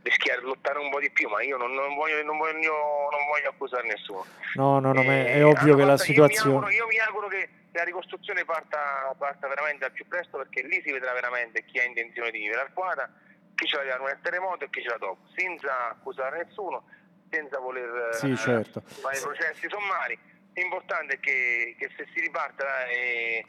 rischiare di lottare un po' di più, ma io non, non voglio, non, voglio, non voglio accusare nessuno. No, no, no, ma è, Eh, ovvio che la fatto- io mi situazione... auguro- Io mi auguro che la ricostruzione parta, parta veramente al più presto perché lì si vedrà veramente chi ha intenzione di vivere al quadra, chi ce l'ha nel terremoto e chi ce l'ha dopo, senza accusare nessuno, senza voler eh, Sì, certo. fare processi sommari. L'importante è che, che se si riparta e,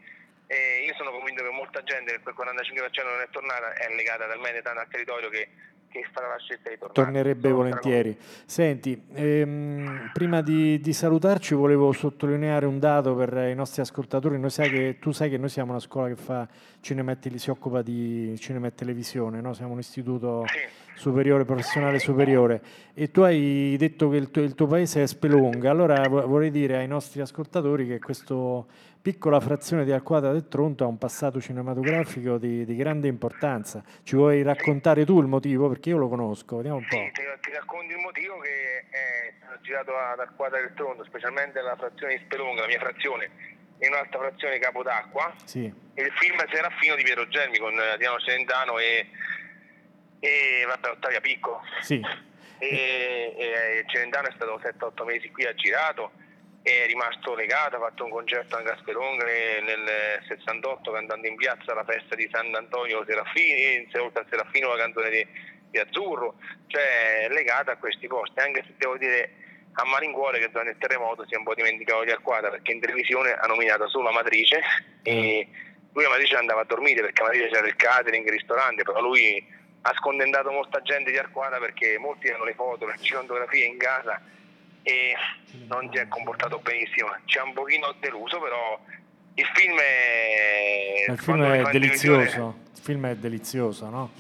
e io sono convinto che molta gente, quel 45% non è tornata, è legata talmente tanto al territorio che, che farà la scelta di tornare. Tornerebbe Sono volentieri. Senti, ehm, prima di, di salutarci volevo sottolineare un dato per i nostri ascoltatori. Noi sai che, tu sai che noi siamo una scuola che fa cinema e si occupa di cinema e televisione, no? siamo un istituto Sì. superiore, professionale superiore e tu hai detto che il tuo, il tuo paese è Spelonga. Allora vo- vorrei dire ai nostri ascoltatori che questa piccola frazione di Alquadra del Tronto ha un passato cinematografico di, di grande importanza. Ci vuoi raccontare tu il motivo? Perché io lo conosco, vediamo un po'. Sì, ti, ti racconto il motivo che è stato girato ad Arquata del Tronto, specialmente la frazione di Spelonga, la mia frazione, e un'altra frazione Capodacqua. Sì, Il film Serafino di Piero Gelmi con eh, Diano Celentano e, e vabbè, Ottavia Picco. sì. E, e Celentano è stato 7-8 mesi qui, ha girato è rimasto legato, ha fatto un concerto anche a Spelonga nel 68 cantando in piazza la festa di Sant'Antonio Serafini, oltre a Serafino la canzone di, di Azzurro, cioè legata a questi posti, anche se devo dire a malincuore che durante il terremoto si è un po' dimenticato di Arquata perché in televisione ha nominato solo la matrice e lui a matrice andava a dormire perché a matrice c'era il catering, il ristorante, però lui ha scontentato molta gente di Arquata perché molti hanno le foto, le fotografie in casa e non si è comportato benissimo. Ci ha un pochino deluso, però il film è... Il film è delizioso, il film è delizioso, no?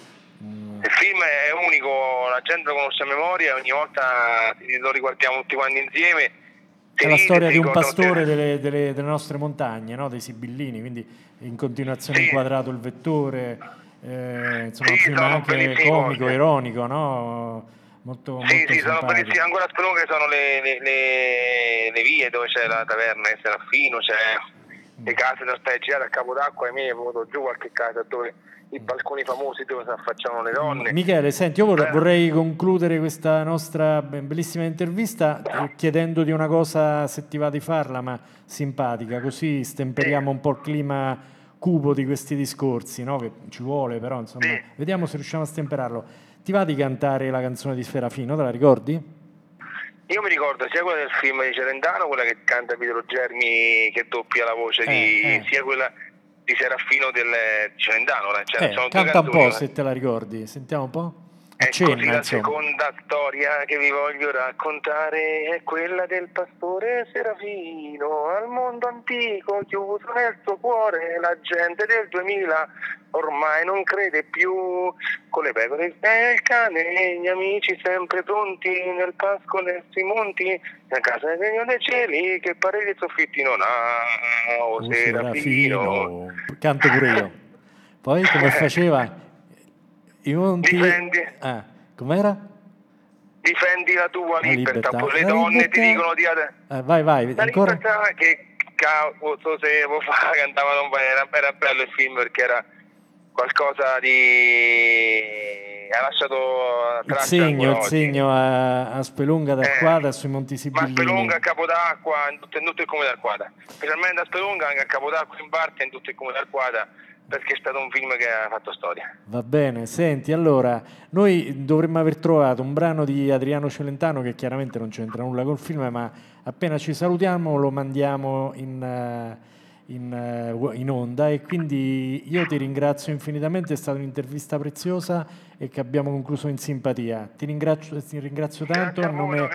Mm. Il film è unico, la gente lo conosce a memoria, ogni volta lo riguardiamo tutti quanti insieme. È la storia di un pastore delle, delle, delle nostre montagne, no? dei Sibillini, quindi in continuazione sì. inquadrato il vettore, eh, insomma sì, un film anche comico, ironico, no? Molto, sì, molto sì, sono bellissime. Ancora a Spelunga sono le, le, le, le, vie dove c'è la taverna di Serafino, c'è mm. le case da stare girate a Capodacqua e mi è venuto giù qualche casa dove i balconi famosi dove si affacciano le donne. Michele, senti, io vorrei, vorrei concludere questa nostra bellissima intervista eh, chiedendoti una cosa, se ti va di farla, ma simpatica, così stemperiamo un po' il clima cupo di questi discorsi, no? che ci vuole però, insomma, vediamo se riusciamo a stemperarlo. Ti va di cantare la canzone di Sferafino, te la ricordi? Io mi ricordo sia quella del film di Celentano, quella che canta Pietro Germi, che doppia la voce, eh, di, eh. sia quella di Serafino del Celentano. Cioè, eh, canta un po' se te la ricordi, sentiamo un po'. Ecco, la seconda storia che vi voglio raccontare è quella del pastore Serafino, al mondo antico chiuso nel suo cuore, la gente del 2000 ormai non crede più, con le pecore e il cane, gli amici sempre pronti, nel pascolo sui monti, a casa del regno dei cieli che pareti e soffitti non ha, oh, oh Serafino. Serafino. Canto pure io. Poi come faceva? I monti... Difendi. Ah, com'era? Difendi la tua la libertà. libertà. Le la donne libertà. ti dicono di... Eh, vai, vai, la ancora? libertà che cavolo, se fa cantavano bene, era, era bello il film perché era qualcosa di ha lasciato il segno, il segno a, a Spelunga d'Arquata eh, sui Monti Sibillini. Ma Spelunga a Capodacqua in tutto, in tutto il comune d'Arquata, specialmente a Spelunga anche a Capodacqua in parte in tutto il comune d'Arquata perché è stato un film che ha fatto storia. Va bene, senti, allora, noi dovremmo aver trovato un brano di Adriano Celentano che chiaramente non c'entra nulla col film, ma appena ci salutiamo lo mandiamo in, eh, in, eh, in onda e quindi io ti ringrazio infinitamente, è stata un'intervista preziosa e che abbiamo concluso in simpatia. Ti ringrazio, ti ringrazio tanto a, a nome no,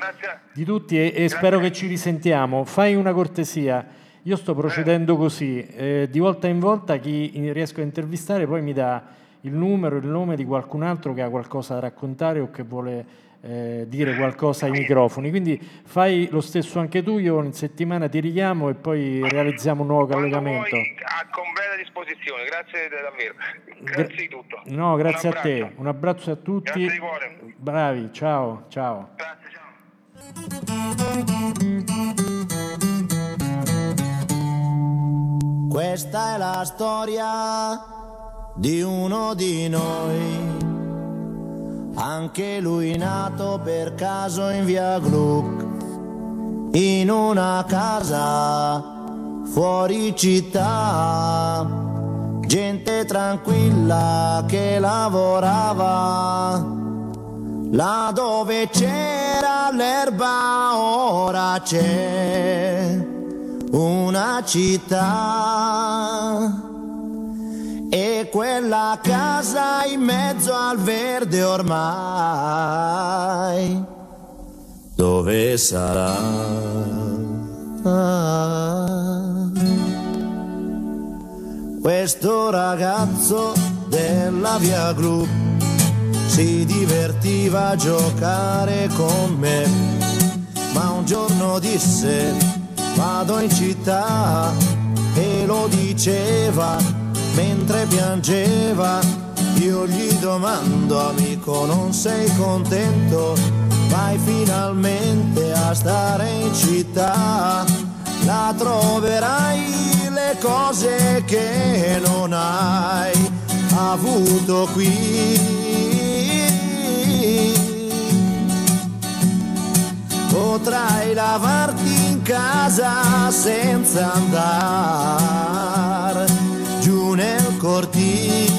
di tutti e, e spero che ci risentiamo. Fai una cortesia io sto procedendo così, eh, di volta in volta chi riesco a intervistare poi mi dà il numero, il nome di qualcun altro che ha qualcosa da raccontare o che vuole eh, dire qualcosa ai microfoni. Quindi fai lo stesso anche tu, io in settimana ti richiamo e poi realizziamo un nuovo collegamento. a completa disposizione, grazie davvero. Grazie Gra- di tutto. No, grazie a te. Un abbraccio a tutti. Grazie di cuore. Bravi, ciao, ciao. Grazie, ciao. Questa è la storia di uno di noi, anche lui nato per caso in via Gluck, in una casa fuori città, gente tranquilla che lavorava. Là dove c'era l'erba ora c'è una città e quella casa in mezzo al verde ormai dove sarà? Questo ragazzo della via Gru si divertiva a giocare con me, ma un giorno disse vado in città e lo diceva mentre piangeva. Io gli domando amico non sei contento? Vai finalmente a stare in città, la troverai le cose che non hai avuto qui. Potrai lavarti casa senza andare giù nel cortile.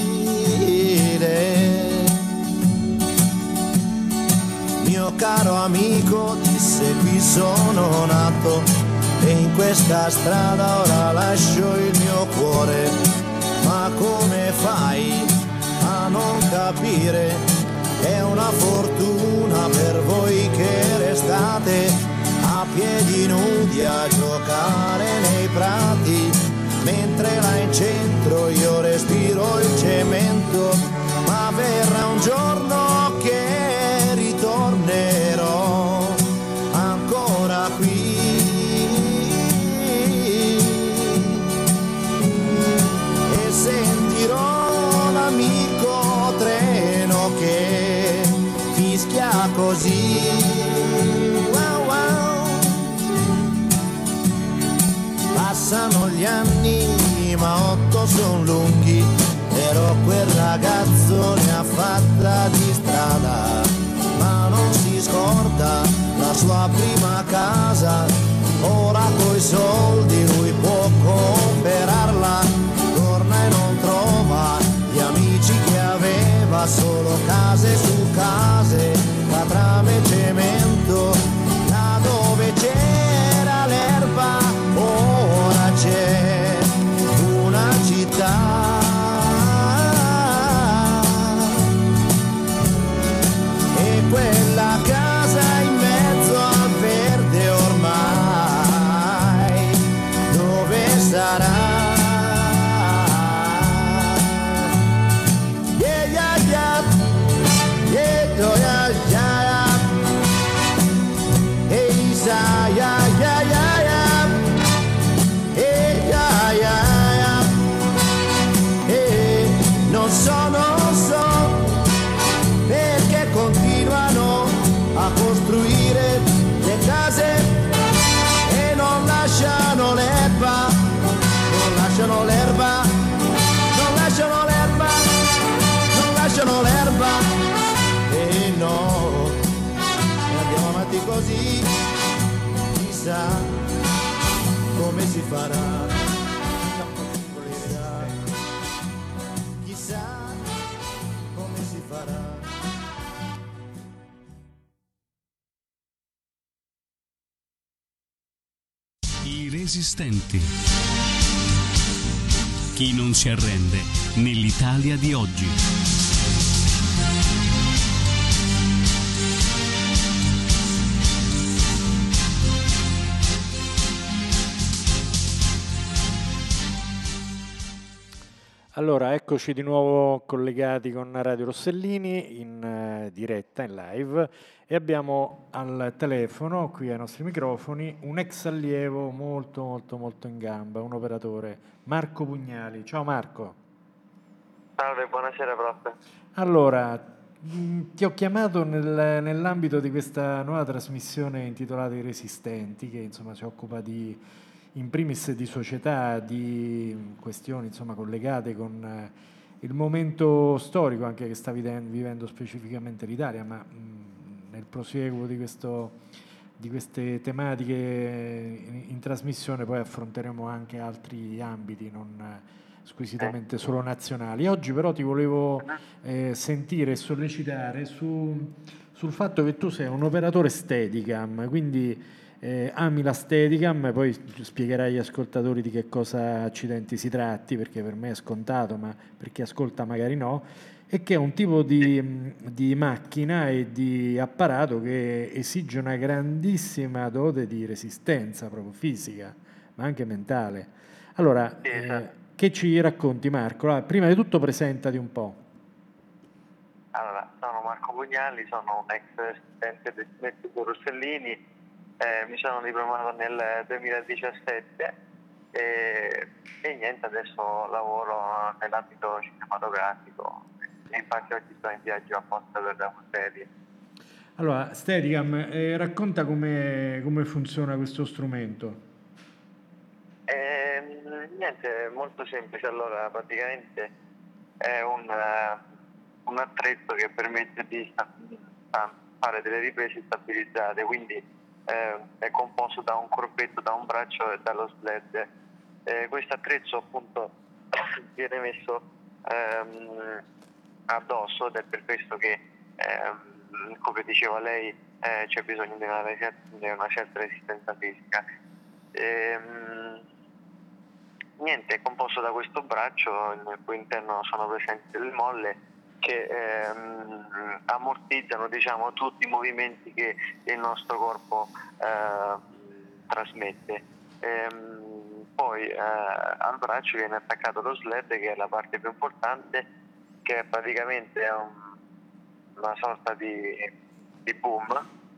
Mio caro amico disse qui sono nato e in questa strada ora lascio il mio cuore. Ma come fai a non capire? È una fortuna per voi che restate piedi nudi a giocare nei prati, mentre là in centro io respiro il cemento, ma verrà un giorno Passano gli anni, ma otto sono lunghi, però quel ragazzo ne ha fatta di strada, ma non si scorda la sua prima casa, ora coi soldi lui può comprarla, torna e non trova gli amici che aveva, solo case su case, catrame e cemento, ora come si farà. Chissà come si farà. I resistenti. Chi non si arrende nell'Italia di oggi. Allora, eccoci di nuovo collegati con Radio Rossellini in eh, diretta, in live e abbiamo al telefono, qui ai nostri microfoni, un ex allievo molto molto molto in gamba, un operatore, Marco Pugnali. Ciao Marco. Salve, buonasera prof. Allora, mh, ti ho chiamato nel- nell'ambito di questa nuova trasmissione intitolata I Resistenti, che insomma si occupa di in primis di società, di questioni insomma, collegate con eh, il momento storico anche che sta vivendo specificamente l'Italia, ma mh, nel prosieguo di, questo, di queste tematiche in, in trasmissione poi affronteremo anche altri ambiti, non eh, squisitamente solo nazionali. Oggi però ti volevo eh, sentire e sollecitare su- sul fatto che tu sei un operatore Steadicam, quindi eh, ami la Steadicam, poi spiegherai agli ascoltatori di che cosa accidenti si tratti, perché per me è scontato, ma per chi ascolta magari no, e che è un tipo di, di macchina e di apparato che esige una grandissima dote di resistenza proprio fisica, ma anche mentale. Allora, eh, esatto. che ci racconti Marco? Allora, prima di tutto presentati un po'. Allora, sono Marco Pugnalli, sono un ex assistente del Messico Rossellini, eh, mi sono diplomato nel 2017 e, e niente, adesso lavoro nell'ambito cinematografico e infatti oggi sto in viaggio apposta per una serie. Allora, Steadicam, eh, racconta come, come funziona questo strumento. Ehm, niente, molto semplice. Allora, praticamente è un, eh, un attrezzo che permette di fare delle riprese stabilizzate, quindi eh, è composto da un corpetto, da un braccio e dallo sled. Eh, questo attrezzo appunto viene messo ehm, addosso ed è per questo che, ehm, come diceva lei, eh, c'è bisogno di una, di una certa resistenza fisica. Ehm, niente, è composto da questo braccio nel cui interno sono presenti delle molle che ehm, ammortizzano diciamo, tutti i movimenti che il nostro corpo eh, trasmette. Ehm, poi eh, al braccio viene attaccato lo sled che è la parte più importante che è praticamente un, una sorta di, di boom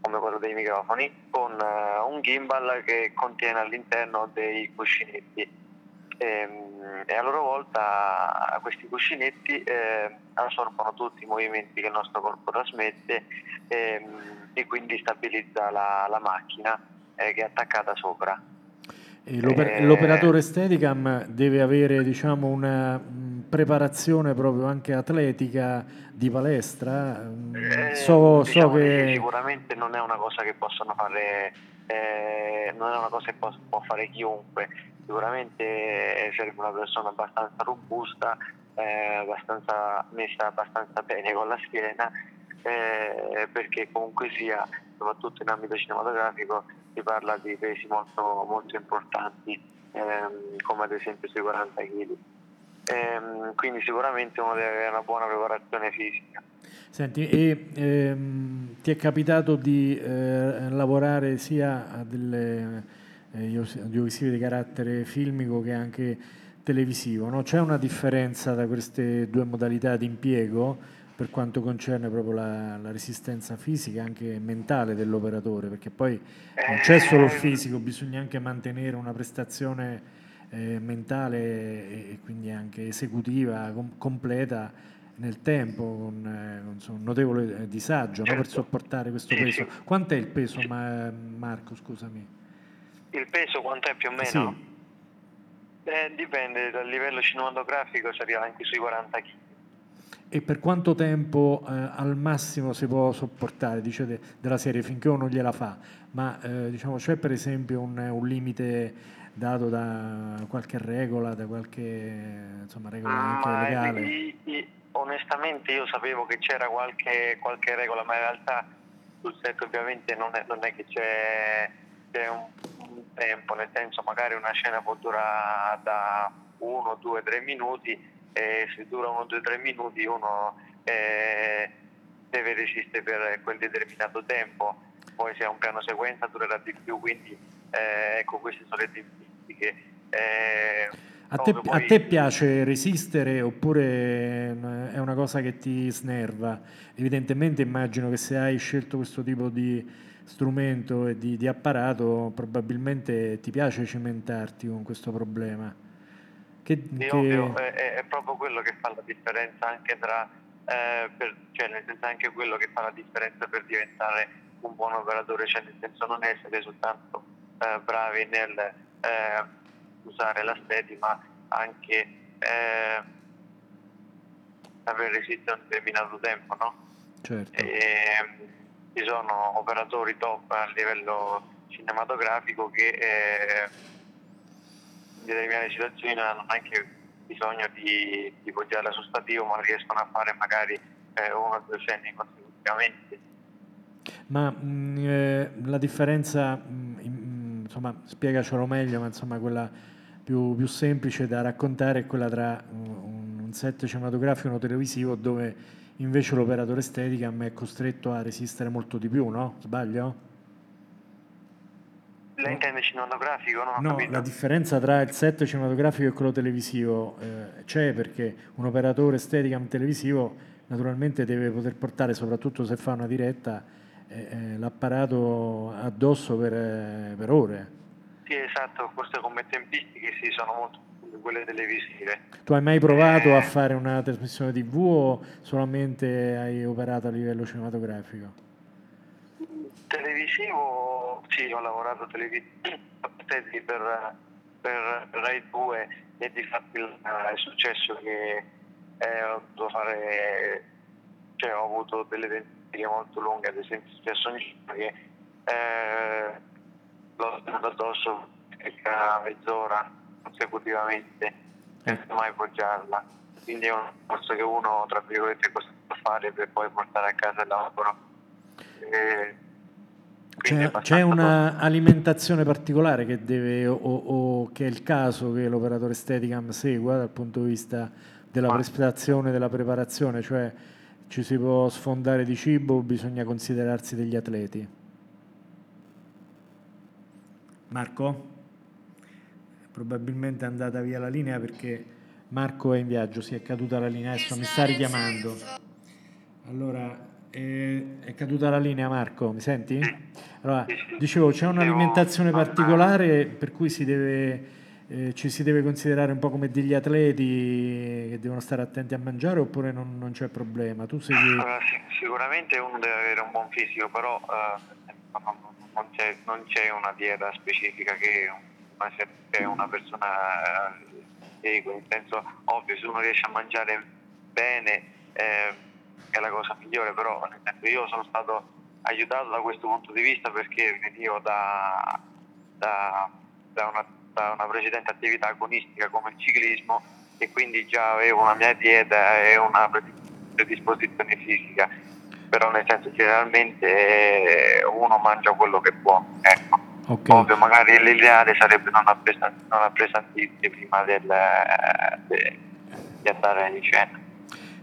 come quello dei microfoni con uh, un gimbal che contiene all'interno dei cuscinetti ehm, e a loro volta questi cuscinetti eh, assorbono tutti i movimenti che il nostro corpo trasmette e, ehm, e quindi stabilizza la, la macchina eh, che è attaccata sopra. L'oper- eh, l'operatore Steadicam deve avere diciamo, una preparazione proprio anche atletica di palestra? Eh, so, diciamo so che... che... sicuramente non è una cosa che possono fare, eh, non è una cosa che può, può fare chiunque, sicuramente serve una persona abbastanza robusta, eh, abbastanza, messa abbastanza bene con la schiena, eh, perché comunque sia, soprattutto in ambito cinematografico, si parla di pesi molto, molto importanti, ehm, come ad esempio sui 40 kg. Ehm, quindi sicuramente uno deve avere una buona preparazione fisica. Senti, e ehm, ti è capitato di eh, lavorare sia a delle eh, audiovisivi di carattere filmico che anche televisivo. No? C'è una differenza tra queste due modalità di impiego per quanto concerne proprio la, la resistenza fisica e anche mentale dell'operatore, perché poi non c'è solo il fisico, bisogna anche mantenere una prestazione eh, mentale e, quindi anche esecutiva com- completa nel tempo con, eh, con un notevole disagio certo. no? per certo. sopportare questo peso. Sì. Quant'è il peso, ma, Marco? Scusami. Il peso quanto è più o meno? Sì. Eh, dipende, dal livello cinematografico si arriva anche sui 40 kg. E per quanto tempo eh, al massimo si può sopportare, dice de, della serie, finché uno gliela fa? Ma eh, diciamo, c'è per esempio un, un, limite dato da qualche regola, da qualche insomma, regola anche ma legale? Io, io, onestamente io sapevo che c'era qualche, qualche, regola, ma in realtà sul set ovviamente non è, non è che c'è, c'è un, tempo, nel senso magari una scena può durare da 1, 2, 3 minuti e se dura 1, 2, 3 minuti uno eh, deve resistere per quel determinato tempo, poi se è un piano sequenza durerà di più, quindi eh, ecco queste sono le tempistiche. Eh, a te, poi... a te, piace resistere oppure è una cosa che ti snerva? Evidentemente immagino che se hai scelto questo tipo di strumento e di, di, apparato, probabilmente ti piace cimentarti con questo problema. Che, sì, che... Ovvio, è, è, proprio quello che fa la differenza anche tra, eh, per, cioè nel senso anche quello che fa la differenza per diventare un buon operatore, cioè nel senso non essere soltanto eh, bravi nel eh, usare la steady, ma anche eh, aver resistito un determinato tempo, no? Certo. E, ci sono operatori top a livello cinematografico che eh, in determinate situazioni non hanno neanche bisogno di, di poggiarla su stativo ma riescono a fare magari eh, una o due scene consecutivamente. Ma mh, mm, eh, la differenza, mh, mm, mm, insomma, spiegacelo meglio, ma insomma quella più, più semplice da raccontare è quella tra un, un set cinematografico e uno televisivo dove invece l'operatore Steadicam è costretto a resistere molto di più, no? Sbaglio? Lei intende cinematografico? No, no la differenza tra il set cinematografico e quello televisivo eh, c'è perché un operatore Steadicam televisivo naturalmente deve poter portare, soprattutto se fa una diretta, eh, eh l'apparato addosso per, eh, per ore. Sì, esatto, forse come tempistiche sì, sono molto quelle televisive. Tu hai mai provato eh, a fare una trasmissione TV o solamente hai operato a livello cinematografico? Televisivo, sì, ho lavorato televisivo per, per Rai 2 e di fatto è successo che eh, ho dovuto fare, cioè ho avuto delle tempistiche molto lunghe, ad esempio è successo che eh, l'ho tenuto addosso circa mezz'ora consecutivamente senza mai poggiarla. Quindi è un corso che uno, tra virgolette, è costretto a fare per poi portare a casa il lavoro. E C'è, c'è un'alimentazione particolare che deve o, o che è il caso che l'operatore Steadicam segua dal punto di vista della Ma- prestazione, della preparazione, cioè ci si può sfondare di cibo o bisogna considerarsi degli atleti? Marco? Probabilmente è andata via la linea perché Marco è in viaggio, si è caduta la linea, adesso mi sta richiamando. Allora, eh, è caduta la linea Marco, mi senti? Allora, dicevo, c'è un'alimentazione particolare per cui si deve, eh, ci si deve considerare un po' come degli atleti che devono stare attenti a mangiare oppure non, non c'è problema? Tu segui... Allora, sì- sicuramente uno deve avere un buon fisico, però eh, non, c'è, non c'è una dieta specifica che una, che una persona eh, segue, nel senso ovvio se uno riesce a mangiare bene eh, è la cosa migliore, però io sono stato aiutato da questo punto di vista perché venivo da, da- da una, da una precedente attività agonistica come il ciclismo e quindi già avevo una mia dieta e una predisposizione fisica però nel senso generalmente eh, uno mangia quello che può ecco. Ok. ovvio magari l'ideale sarebbe non, appesa- non appesantirsi prima del, de- di andare in cena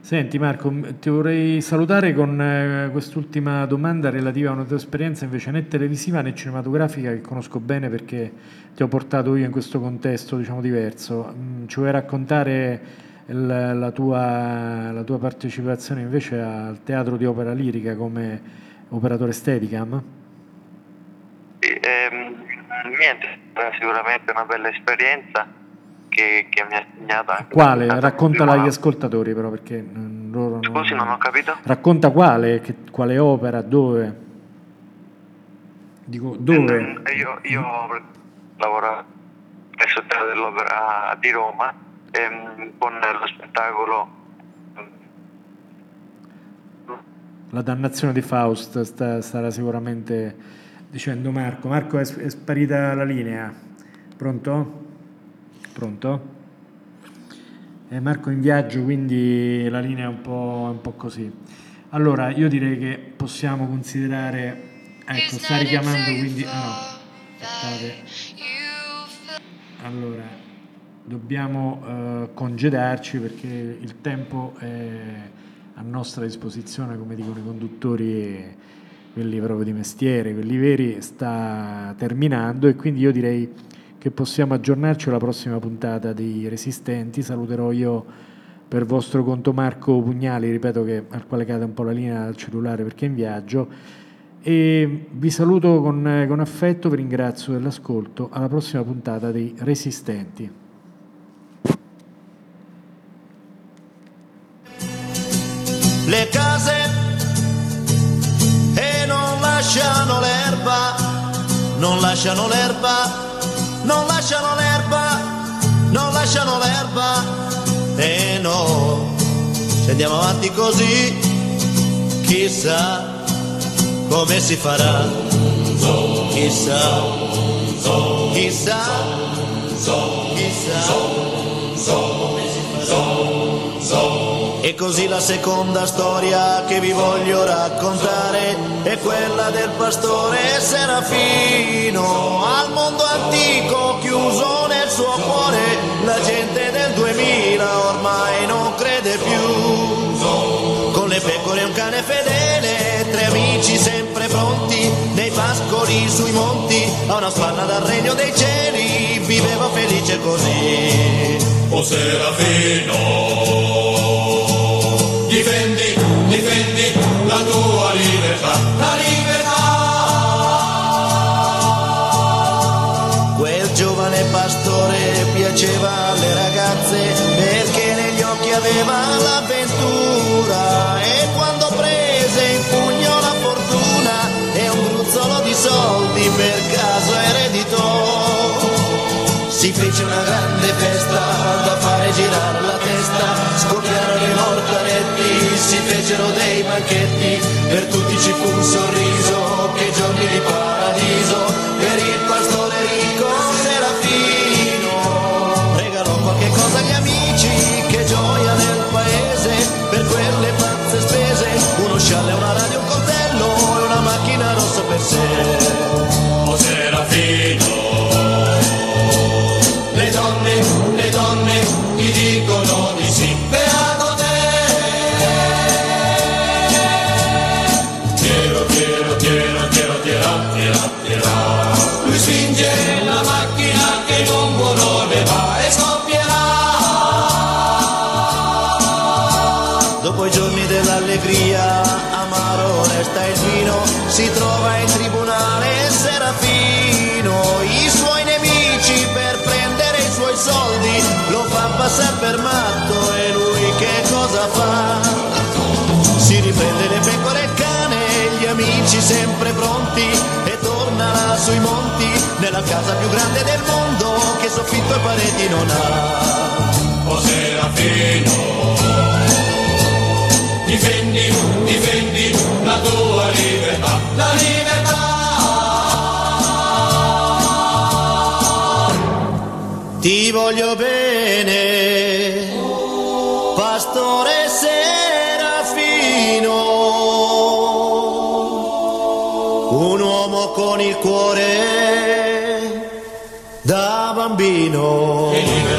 Senti Marco, ti vorrei salutare con eh, quest'ultima domanda relativa a una tua esperienza invece né televisiva né cinematografica che conosco bene perché ti ho portato io in questo contesto diciamo diverso. Mm, Ci vuoi raccontare il- la, tua, la tua partecipazione invece al teatro di opera lirica come operatore Steadicam? Ehm, niente sicuramente una bella esperienza che, che mi ha insegnato anche Quale? Raccontala agli ascoltatori però perché loro non... scusi non ho capito Racconta quale, che- quale opera, dove? Dico, dove? Eh, Io, io lavoro presso il Teatro dell'Opera di Roma ehm, con lo spettacolo La dannazione di Faust sta- starà sicuramente dicendo Marco. Marco è, è sparita la linea. Pronto? Pronto? Eh, Marco è in viaggio, quindi la linea è un po', un po' così. Allora, io direi che possiamo considerare... Ecco, sta richiamando quindi... ah, no, aspettate. Allora, dobbiamo eh, congedarci perché il tempo è a nostra disposizione, come dicono i conduttori, quelli proprio di mestiere, quelli veri, sta terminando e quindi io direi che possiamo aggiornarci alla prossima puntata dei Resistenti. Saluterò io per vostro conto Marco Pugnali, ripeto che al quale cade un po' la linea dal cellulare perché è in viaggio. E vi saluto con, con affetto, vi ringrazio dell'ascolto. Alla prossima puntata dei Resistenti. le case non lasciano l'erba, non lasciano l'erba, non lasciano l'erba e no, se andiamo avanti così, chissà come si farà, chissà, chissà, chissà come si farà. E così la seconda storia che vi voglio raccontare è quella del pastore Serafino al mondo antico chiuso nel suo cuore. La gente del 2000 ormai non crede più. Con le pecore e un cane fedele, tre amici sempre pronti nei pascoli sui monti, a una spanna dal regno dei cieli, viveva felice così. O Serafino, libertà, la libertà. Quel giovane pastore piaceva alle ragazze perché negli occhi aveva l'avventura e quando prese in pugno la fortuna e un gruzzolo di soldi per fece una grande festa da fare girare la testa, scoppiarono i mortaretti, si fecero dei banchetti, per tutti ci fu un sorriso, che giorni di pace. casa più grande del mondo che soffitto e pareti non ha. O Serafino, difendi, difendi la tua libertà, la libertà. Ti voglio bene. divino.